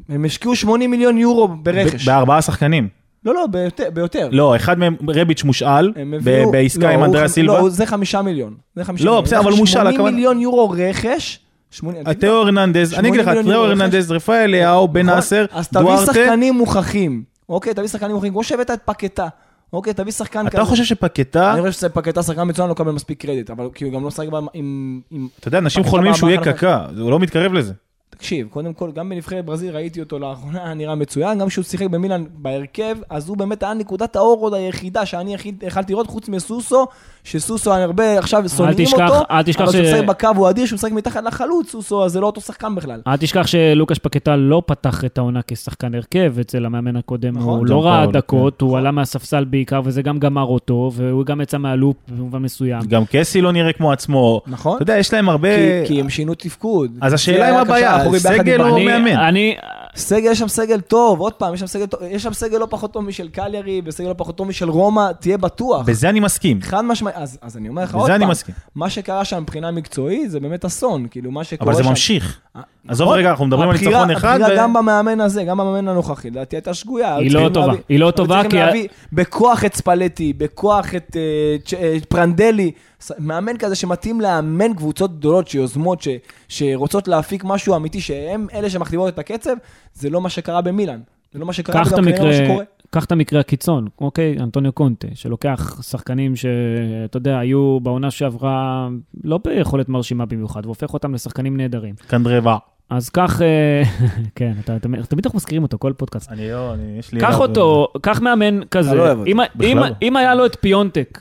הם השקיעו 80 מיליון יורו ברכש. ב- בארבעה שחקנים. לא, לא, ביותר. ביותר. לא, אחד מהם רביץ' מושאל, הביאו... בעסקה לא, עם הוא אנדריה סילבה. לא, זה חמישה מיליון. זה חמישה לא, מיליון. בסדר, אבל הוא מושאל, 80 הכוונה- מיליון יורו רכש. 80... התאו הרננדז, אני אגיד לך, 80 תאו מיליון יורו הרננדז, רפאל אליהו, בן נכון? נאסר, אז תביא דוארטה. שחקנים מוכחים. אוקיי, תביא שחקנים מוכחים. כמו שהבאת את פקטה. אוקיי, תביא שחקן כזה. אתה חושב שפקטה, אני חושב שפקטה שחקן מצוין, לא מקבל מספיק קרדיט, אבל כי הוא גם לא שחק עם... עם- אתה יודע, אנשים פקטה חולמים שהוא יהיה קקה, הוא לא מתקרב לזה. תקשיב, קודם כל, גם בנבחרת ברזיל ראיתי אותו לאחרונה, נראה מצוין, גם כשהוא שיחק במילאן בהרכב, אז הוא באמת היה נקודת האור עוד היחידה שאני יכלתי לראות, חוץ מסוסו, שסוסו, אני הרבה עכשיו שונאים אותו, אל תשכח אבל ש- כשהוא משחק בקו הוא אדיר, כשהוא משחק מתחת לחלוץ, סוסו, אז זה לא אותו שחקן בכלל. אל תשכח שלוקאש פקטה לא פתח את העונה כשחקן הרכב אצל המאמן הקודם, נכון. הוא לא ראה דקות, הוא עלה מהספסל בעיקר, וזה גם גמר אותו, והוא גם יצא מהלופ במובן מסוים. גם קסי לא נראה כמו עצמו. נכון? אתה יודע, יש להם הרבה... כי- כי הם שינו תפקוד. אז זה השאלה קשר הבעיה, אחורי ביחד עם סגל או מאמן? אני, סגל, יש שם סגל טוב, עוד פעם, יש שם סגל טוב, יש שם סגל לא פחות טוב משל קליירי, וסגל לא פחות טוב משל רומא, תהיה בטוח. בזה אני מסכים. חד משמעי, אז, אז אני אומר לך עוד פעם, מסכים. מה שקרה שם מבחינה מקצועית זה באמת אסון, כאילו מה שקורה אבל שם... זה ממשיך. עזוב נכון, רגע, אנחנו מדברים על ניצחון אחד. הבחירה גם במאמן הזה, גם במאמן הנוכחי, לדעתי הייתה שגויה. היא לא צריכים טובה. היא לא טובה צריכים כי ה- להביא בכוח את ספלטי, בכוח את אה, אה, פרנדלי, מאמן כזה שמתאים לאמן קבוצות גדולות שיוזמות, שרוצות להפיק משהו אמיתי, שהם אלה שמכתיבות את הקצב, זה לא מה שקרה במילאן. זה לא מה שקרה, את וגם כנראה מה שקורה. קח את המקרה הקיצון, אוקיי, אנטוניו קונטה, שלוקח שחקנים שאתה יודע, היו בעונה שעברה לא ביכולת מרשימה במיוחד, והופך אותם לשחקנים נהדרים. קנדרבה. אז קח, אה, <laughs> כן, אתה, אתה, תמיד אנחנו מזכירים אותו, כל פודקאסט. אני לא, אני- יש לי... קח אותו, קח מאמן כזה. לא אוהב אותו. אם, בכלל אם, לא. אם היה לו את פיונטק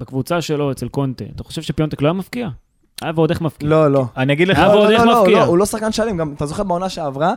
בקבוצה שלו אצל קונטה, אתה חושב שפיונטק לא היה מבקיע? היה ועוד איך מבקיע. לא, לא. אני אגיד לך, היה לא, ועוד לא, איך לא, לא, מבקיע. לא, הוא לא שחקן שלם, גם אתה זוכר בעונה שעברה,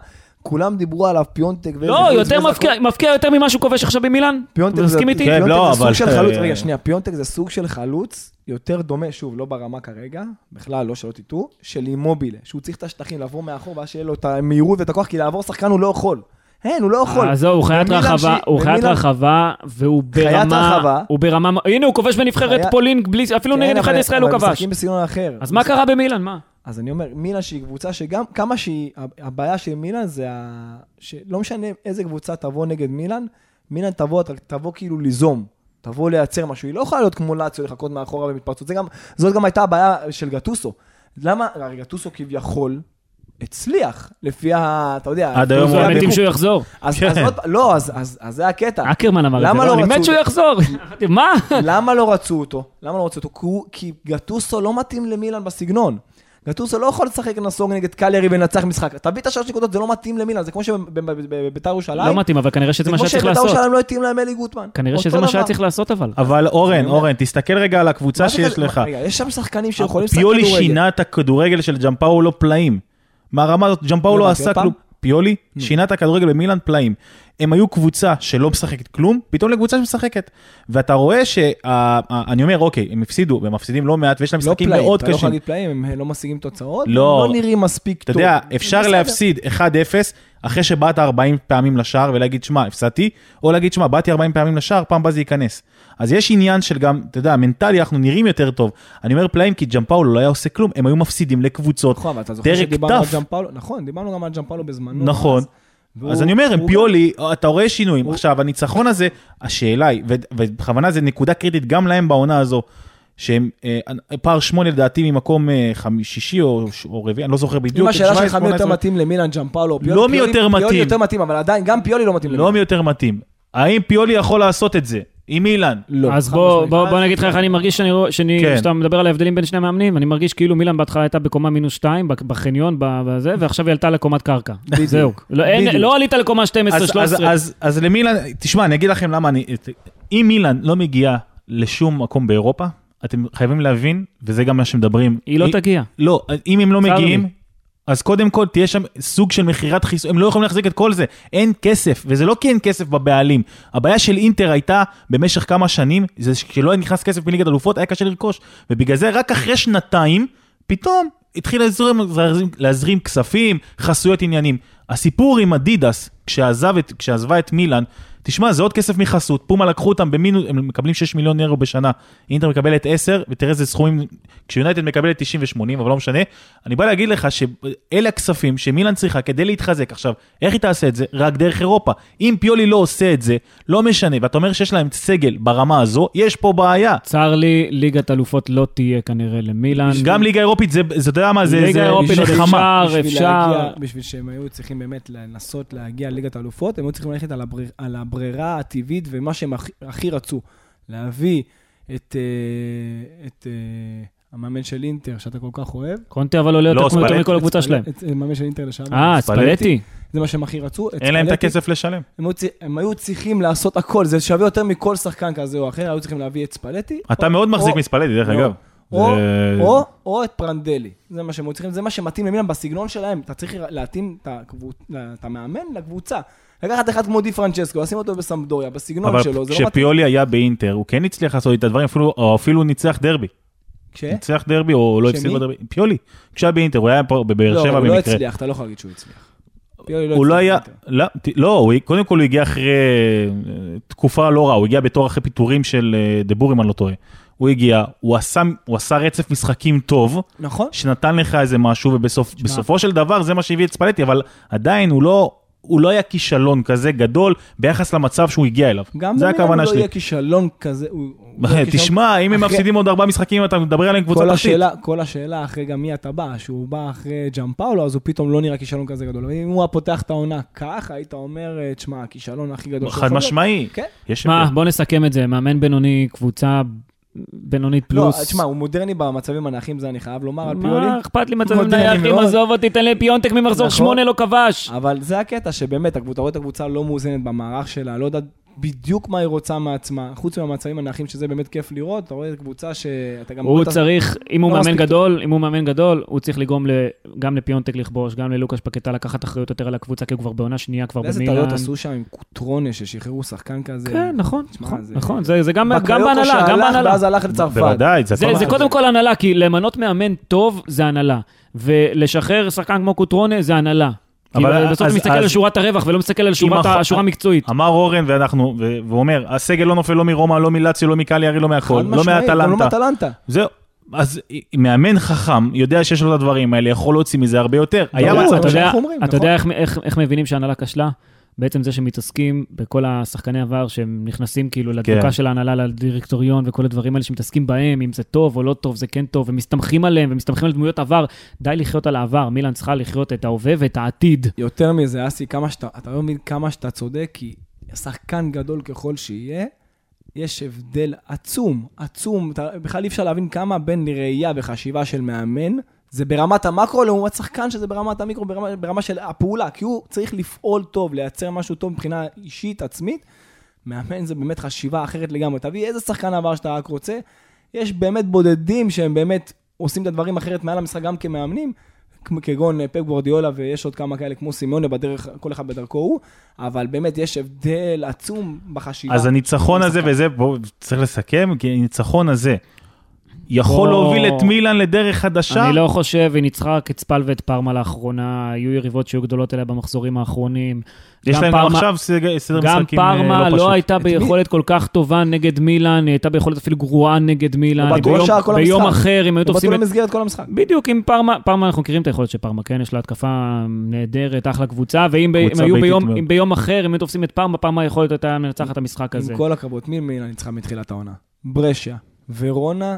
כולם דיברו עליו פיונטק ואיזה לא, יותר מבקיע, הכל. מבקיע יותר ממה שהוא כובש עכשיו במילאן? פיונטק זה? כן, פיונטק לא, זה אבל- סוג של חלוץ, אה, רגע, שנייה, פיונטק זה סוג של חלוץ יותר דומה, שוב, לא ברמה כרגע, בכלל לא שלא תטעו, של אימובילה, שהוא צריך את השטחים, לעבור מאחור, ואז שיהיה לו את המהירות ואת הכוח, כי לעבור שחקן הוא לא יכול. אין, הוא לא יכול. עזוב, הוא חיית רחבה, הוא חיית רחבה, והוא חיית ברמה, רחבה. הוא ברמה, הנה הוא כובש בנבחרת חיית- פולין, אפילו כן, נגד אבל- נבחרת ישראל הוא אבל כבש. משחקים בסגנון אחר. אז מה קרה במילאן, מה? אז אני אומר, מילאן שהיא קבוצה שגם, כמה שהיא, הבעיה של מילאן זה ה... שלא משנה איזה קבוצה תבוא נגד מילאן, מילאן תבוא, תבוא כאילו ליזום, תבוא לייצר משהו, היא לא יכולה להיות כמו לאציו, לחכות מאחורה ומתפרצות, גם, זאת גם הייתה הבעיה של גטוסו. למה, הרי גטוסו כביכול הצליח, לפי ה... אתה יודע, עד היום הוא מתים. שהוא יחזור. אז, כן. אז עוד, פעם- לא, אז, אז, אז זה הקטע. אקרמן אמר את זה, לא, אני מת שהוא יחזור. <laughs> מה? למה לא רצו אותו? למה לא רצו אותו? כי, גטוסו לא מתאים למילאן בסגנון. גטוסו לא יכול לשחק נסוג נגד קליירי ולנצח משחק. תביא את השלוש נקודות, זה לא מתאים למילאן, זה כמו שבביתר ירושלים. לא מתאים, אבל כנראה שזה מה שהיה צריך כמו שביתר לעשות. ירושלים לא התאים להם אלי גוטמן. כנראה שזה מה שהיה. צריך לעשות אבל. אבל אורן, אורן, תסתכל רגע על הקבוצה זה שיש לך. רגע, יש שם שחקנים שיכולים לשחק פיולי כדורגל. שינה את הכדורגל של ג'מפאולו פלאים. מהרמה הזאת, ג'מפאולו לא עשה? כלום. פיולי שינה את הכדורגל במילאן פלאים. הם היו קבוצה שלא משחקת כלום, פתאום לקבוצה שמשחקת. ואתה רואה שאני אומר, אוקיי, הם הפסידו, והם מפסידים לא מעט, ויש להם לא משחקים פלאים, מאוד אתה לא יכול קשים. להגיד פלאים, הם לא משיגים תוצאות, לא. לא נראים מספיק אתה טוב. יודע, אפשר בסדר. להפסיד 1-0 אחרי שבאת 40 פעמים לשער ולהגיד, שמע, הפסדתי, או להגיד, שמע, באתי 40 פעמים לשער, פעם הבאה זה ייכנס. אז יש עניין של גם, אתה יודע, מנטלי אנחנו נראים יותר טוב. אני אומר פלאים כי ג'מפאולו לא היה עושה כלום, הם היו מפסידים לקבוצות. נכון, אבל אתה זוכר שדיברנו על טף. ג'מפאולו, נכון, דיברנו גם על ג'מפאולו בזמנו. נכון. והוא- אז אני אומר, הם הוא- פיולי, אתה רואה שינויים. הוא- עכשיו, הניצחון הזה, השאלה היא, ובכוונה זה נקודה קריטית גם להם בעונה הזו, שהם אה, פער שמונה לדעתי ממקום אה, חמישי או או רביעי, אני לא זוכר בדיוק. אם השאלה 17, שלך מי יותר 18, מתאים למילאן, ג'מפאולו או פיולי, לא מי פיולי- יותר פיולי מתאים. יותר מתאים, אבל עדיין, גם פיולי לא מתאים לא מי יותר מתאים. האם פיולי יכול לעשות את זה? עם אילן? לא. אז בוא. בוא, בוא נגיד לך איך אני מרגיש שאני, שאני, כן. שאתה מדבר על ההבדלים בין שני המאמנים, אני מרגיש כאילו מילאן בהתחלה הייתה בקומה מינוס 2, בחניון, ב- בזה, ועכשיו היא עלתה לקומת קרקע. בדיוק. זהו. לא, אין. לא עלית לקומה 12, אז, 13. אז, אז, אז למילן, תשמע, אני אגיד לכם למה אני... אם מילן לא מגיעה לשום מקום באירופה, אתם חייבים להבין, וזה גם מה שמדברים. היא לא אם- תגיע. לא, אם הם לא מגיעים, לי. אז קודם כל תהיה שם סוג של מכירת חיסון, הם לא יכולים להחזיק את כל זה, אין כסף, וזה לא כי אין כסף בבעלים. הבעיה של אינטר הייתה במשך כמה שנים, זה שלא היה נכנס כסף מליגת אלופות, היה קשה לרכוש, ובגלל זה רק אחרי שנתיים, פתאום התחיל להזרים, להזרים, להזרים כספים, חסויות עניינים. הסיפור עם אדידס, כשעזב את, כשעזבה את מילאן, תשמע, זה עוד כסף מחסות, פומה לקחו אותם במינוס, הם מקבלים 6 מיליון אירו בשנה, אינטר מקבלת 10, ותראה איזה סכומים, כשיונייטד מקבלת 90 ו-80, אבל לא משנה, אני בא להגיד לך שאלה הכספים שמילאן צריכה כדי להתחזק. עכשיו, איך היא תעשה את זה? רק דרך אירופה. אם פיולי לא עושה את זה, לא משנה, ואתה אומר שיש להם סגל ברמה הזו, יש פה בעיה. צר לי, ליגת אלופות לא תהיה כנראה למילאן. גם ליגה אירופית, זה, זה, אתה יודע מה, זה, ליגה זה אירופית מלחמה. אפשר, אפשר. בשביל שהם היו צריכים באמת לנסות להגיע לליגת האלופות, הם היו צריכים ללכת על, הבריר, על הברירה הטבעית ומה שהם הכי, הכי רצו, להביא את, אה, את אה, המאמן של אינטר, שאתה כל כך אוהב, קונטה אבל עולה לא, יותר יותר ספלטי. מכל הקבוצה שלהם. את המאמן של אינטר לשעבר. אה, ספלטי. ספלטי. זה מה שהם הכי רצו. אין להם את ספלטי. הכסף לשלם. הם היו, צי- הם היו צריכים לעשות הכל, זה שווה יותר מכל שחקן כזה או אחר, היו צריכים להביא את ספלטי. אתה או- מאוד מחזיק או- מספלטי, דרך לא. אגב. או, זה- או, או את פרנדלי, זה מה שהם צריכים, זה מה שמתאים למילן בסגנון שלהם, אתה צריך להתאים את, הקבוצ... את המאמן לקבוצה. לקחת אחד כמו די פרנצ'סקו, לשים אותו בסמדוריה, בסגנון שלו, זה לא מתאים. כשפיולי היה באינטר, הוא כן הצליח לעשות את הדברים, אפילו, או אפילו ניצח דרבי. כש? ניצח דרבי או לא? הפסיד בדרבי. פיולי, כשהיה באינטר, הוא היה פה בבאר לא, שבע הוא לא במקרה. הצליח, אתה לא יכול להגיד שהוא הצליח. פיולי הוא לא היה. לא, לא, הוא- קודם כל הוא הגיע אחרי אה, תקופה לא רעה, הוא הגיע בתור אחרי פיטורים של אה, דבור, אם אני לא טועה. הוא הגיע, הוא עשה, הוא עשה רצף משחקים טוב, נכון. שנתן לך איזה משהו, ובסופו של דבר זה מה שהביא את ספלטי, אבל עדיין הוא לא, הוא לא היה כישלון כזה גדול ביחס למצב שהוא הגיע אליו. גם זה הכוונה הוא לא שלי. יהיה כישלון כזה. הוא- <laughs> כישלון- תשמע, אם הם מפסידים עוד ארבעה משחקים, אתה מדבר עליהם קבוצה כל תחתית. כל השאלה אחרי גם מי אתה בא, שהוא בא אחרי ג'אמפאולו, אז הוא פתאום לא נראה כישלון כזה גדול. אם הוא היה פותח את העונה כך, היית אומר, אה, תשמע, הכישלון הכי גדול חד משמעי. כן. יש מה. בוא נסכם את זה, מאמן בינוני, קבוצה בינונית לא, פלוס. תשמע, הוא מודרני במצבים הנייחים, זה אני חייב לומר על פיולי. מה אכפת לי מצבים נייחים. עזוב אותי, תן לי פיונטק ממחזור נכון. שמונה לא כבש. אבל זה הקטע שבאמת, הקבוצה- אתה רואה את הקבוצה לא מאוזנת במערך שלה, לא יודעת בדיוק מה היא רוצה מעצמה, חוץ מהמצבים הנייחים, שזה באמת כיף לראות, אתה רואה קבוצה שאתה גם... הוא צריך, אם הוא לא מאמן מספיק גדול, אם הוא מאמן גדול, הוא צריך לגרום ל- גם לפיונטק לכבוש, גם ללוקאש פקטה לקחת אחריות יותר על הקבוצה, כי הוא כבר בעונה שנייה, כבר איזה במילאן. טעויות עשו שם עם קוטרונה, ששחררו שחקן כזה. כן, נכון, תשמע, נכון, זה- נכון, זה זה גם גם בהנהלה, גם שהלך בהנהלה. ואז הלך לצרפת. בוודאי, זה זה, הכל זה. קודם כל הנהלה, כי למנות מאמן טוב זה הנהלה, ולשחרר שחקן כמו קוטרונה זה הנהלה. כי אבל בסוף אתה מסתכל אז- על שורת הרווח ולא מסתכל על שורת השורה המקצועית. אמר אורן ואנחנו, ו- והוא אומר, הסגל לא נופל לא מרומא, לא מלאציו, לא מקליארי, לא מהכל, לא לא מאטלנטה. מאטלנטה. זהו. אז מאמן חכם, יודע שיש לו את הדברים האלה, יכול להוציא מזה הרבה יותר. אתה יודע- נכון. איך- מבינים שההנהלה כשלה? בעצם זה שמתעסקים בכל השחקני עבר שהם נכנסים כאילו לדבוקה כן. של ההנהלה, לדירקטוריון וכל הדברים האלה שמתעסקים בהם, אם זה טוב או לא טוב, זה כן טוב, ומסתמכים עליהם ומסתמכים על דמויות עבר. די לחיות על העבר, מילאן צריכה לחיות את ההווה ואת העתיד. יותר מזה, אסי, כמה שאתה, אתה לא מבין כמה שאתה צודק, כי שחקן גדול ככל שיהיה, יש הבדל עצום, עצום. אתה, בכלל אי אפשר להבין כמה בין ראייה וחשיבה של מאמן, זה ברמת המקרו לעומת שחקן שזה ברמת המיקרו, ברמה, ברמה של הפעולה, כי הוא צריך לפעול טוב, לייצר משהו טוב מבחינה אישית, עצמית. מאמן זה באמת חשיבה אחרת לגמרי. תביא איזה שחקן עבר שאתה רק רוצה. יש באמת בודדים שהם באמת עושים את הדברים אחרת מעל המשחק גם כמאמנים, כגון אה, פפ גוורדיולה ויש עוד כמה כאלה כמו סימיונה בדרך, כל אחד בדרכו הוא, אבל באמת יש הבדל עצום בחשיבה. אז הניצחון הזה. וזה, בואו, צריך לסכם, כי הניצחון הזה יכול בוא- להוביל את מילאן לדרך חדשה. אני לא חושב, היא ניצחה את ספל ואת פרמה לאחרונה, היו יריבות שהיו גדולות אליה במחזורים האחרונים. יש גם להם גם פרמה- עכשיו סדר סדר גם משחקים אה, פרמה לא לא פשוט. הייתה את מי? ביכולת כל כך טובה נגד מילאן, היא הייתה ביכולת אפילו גרועה נגד מילאן. לא בטוח ביום- שער כל ביום המשחק. אחר, אם היו הם תופסים בטלו את... למסגרת כל המשחק. בדיוק, עם פרמה, פרמה אנחנו מכירים את היכולת של פרמה, כן? יש לה התקפה נהדרת, אחלה קבוצה, ואם קבוצה אם היו ביום. אם ביום אחר, אם היו תופסים את פרמה, פרמה יכולת הייתה מנצחת את המשחק הזה. עם כל הכבוד, מי מילאן ניצחה מתחילת העונה? ברשיה, ורונה,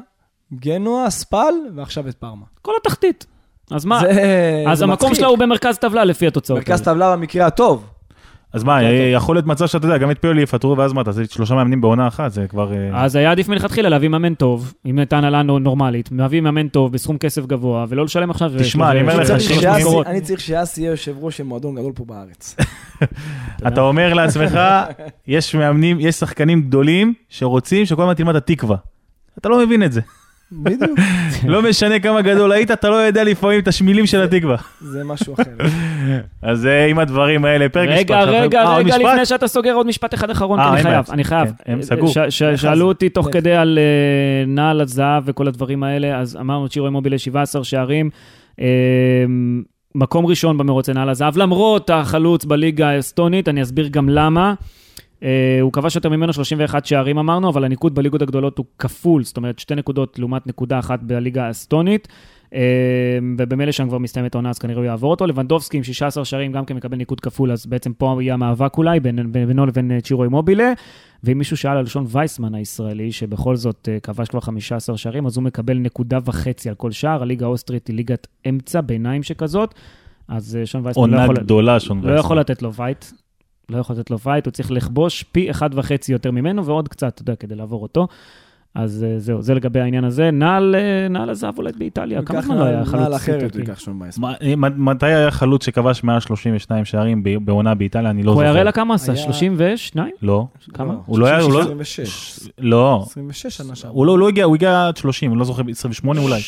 גנואה, ספל, ועכשיו את פרמה. כל התחתית. אז מה? זה- אז זה המקום מצחיק. שלה הוא במרכז טבלה לפי התוצאות. מרכז. טבלה במקרה הטוב. אז מה, כן, יכול להיות מצב שאתה יודע, גם את פיולי יפטרו, ואז מה, תעשה שלושה מאמנים בעונה אחת, זה כבר... אה, אז היה עדיף מלכתחילה להביא מאמן טוב, אם הייתה הנהלה נו- נורמלית, להביא מאמן טוב בסכום כסף גבוה, ולא לשלם עכשיו... תשמע, אני אומר לך אני צריך שאסי יהיה יושב ראש של מועדון גדול פה בארץ. <laughs> אתה אומר לעצמך, <laughs> יש מאמנים, יש שחקנים גדולים שרוצים שכל הזמן תלמד את התקווה. אתה לא מבין את זה. בדיוק, לא משנה כמה גדול היית, אתה לא יודע לפעמים את השמילים של התקווה. זה משהו אחר. אז אה, עם הדברים האלה, פרק משפט. רגע. רגע, אה, רגע, משפט? לפני שאתה סוגר עוד משפט אחד אחרון, אה, אני חייב. אני חייב. כן, הם לך שאלו זה. אותי תוך לך. כדי על נעל הזהב וכל הדברים האלה, אז אמרנו צ'ירו מובילה 17 שערים. אה, מקום ראשון במרוץ לנעל הזהב, למרות החלוץ בליגה האסטונית, אני אסביר גם למה. אה, הוא כבש יותר ממנו 31 שערים אמרנו, אבל הניקוד בליגות הגדולות הוא כפול, זאת אומרת שתי נקודות לעומת נקודה אחת בליגה האסטונית. אה, ובמילא שם כבר מסתיימת העונה, אז כנראה הוא יעבור אותו. לבנדובסקי עם 16 שערים גם כן מקבל ניקוד כפול, אז בעצם פה יהיה המאבק אולי בינו לבין אה, צ'ירו אימובילה. ואם מישהו שאל על שון וייסמן הישראלי, שבכל זאת כבש כבר 15 שערים, אז הוא מקבל נקודה וחצי על כל שער. הליגה האוסטרית היא ליגת אמצע, ביניים שכזאת. אז שון וייסמן לא עונה יכול, גדולה, שון לא וייסמן. יכול לתת לו וייט. לא יכול לתת לו וייט, הוא צריך לכבוש פי אחד וחצי יותר ממנו, ועוד קצת, אתה יודע, כדי לעבור אותו. אז אה, זהו, זה לגבי העניין הזה. נעל, אה, נעל עזב אולי באיטליה, כמה זמן לא היה חלוץ נעל אחרת? הוא ייקח בייסמן. מה- אה, מתי היה חלוץ שכבש מעל 32 שערים ב- בעונה באיטליה? אני לא הוא זוכר. יראה לה כמה עשה? היה- 32? לא. כמה? הוא לא היה- הוא לא- 26. לא. 26 שנה שעברה. הוא לא, הוא לא הגיע, הוא הגיע עד 30, אני לא זוכר, 28 אולי.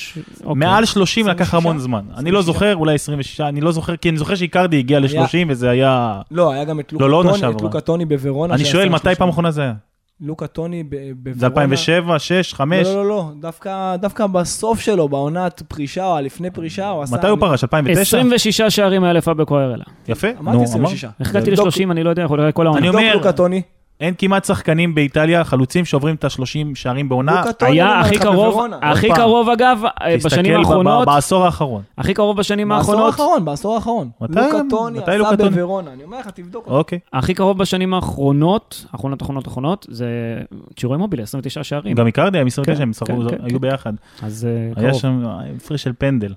אוקיי. מעל 30 לקח 26? המון זמן. אני לא זוכר, אולי 26, אני לא זוכר, כי אני זוכר שאיקרדי הגיע ל-30 וזה היה... לא, היה גם את לא, לא לוקה טוני, בוורונה. אני שואל, מתי 30. פעם אחרונה זה היה? לוקה טוני בוורונה. זה 2007, 6, 5? לא, לא, לא, דווקא, דווקא בסוף שלו, בעונת פרישה או לפני פרישה, הוא עשה... מתי הוא פרש? 2009? 26 שערים היה לפאב בקוארלה. יפה. אמרתי נו, 26. איך הגעתי תבדוק- ל-30, אני לא יודע, יכול להיות כל העונה. אני אומר- לוקה טוני. אין כמעט שחקנים באיטליה, חלוצים שעוברים את ה-30 שערים בעונה. היה הכי קרוב. הכי. קרוב אגב, אה, בשנים תסתכל האחרונות, ב- בעשור האחרון. הכי קרוב בשנים בעשור האחרונות, האחרון, בעשור האחרון. מתי- לוקה טוני מתי עשה? בוורונה, אני אומר לך, תבדוק אותו. אוקיי. הכי קרוב בשנים האחרונות, אחרונות, אחרונות, אחרונות, זה צ'ירוי מוביל, 29 שערים. גם איקרדי היה מסתכל כן, שהם שחקו- כן, היו כן. ביחד. אז אה, היה קרוב. שם הפרש של פנדל.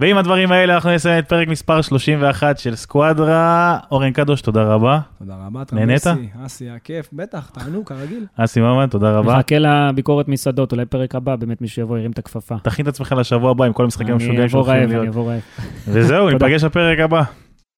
ועם הדברים האלה אנחנו נסיים את פרק מספר 31 של סקואדרה. אורן קדוש, תודה רבה. תודה רבה, נהנית? טרמסי. אסי, היה כיף, בטח, תענו, כרגיל. אסי ממן, תודה רבה. מחכה לביקורת מסעדות, אולי פרק הבא, באמת מישהו יבוא, ירים את הכפפה. תכין את עצמך לשבוע הבא עם כל המשחקים אני המשוגעים אבוא שהולכים רעב, להיות. אני אבוא רעב. וזהו, <laughs> תודה. ניפגש בפרק הבא.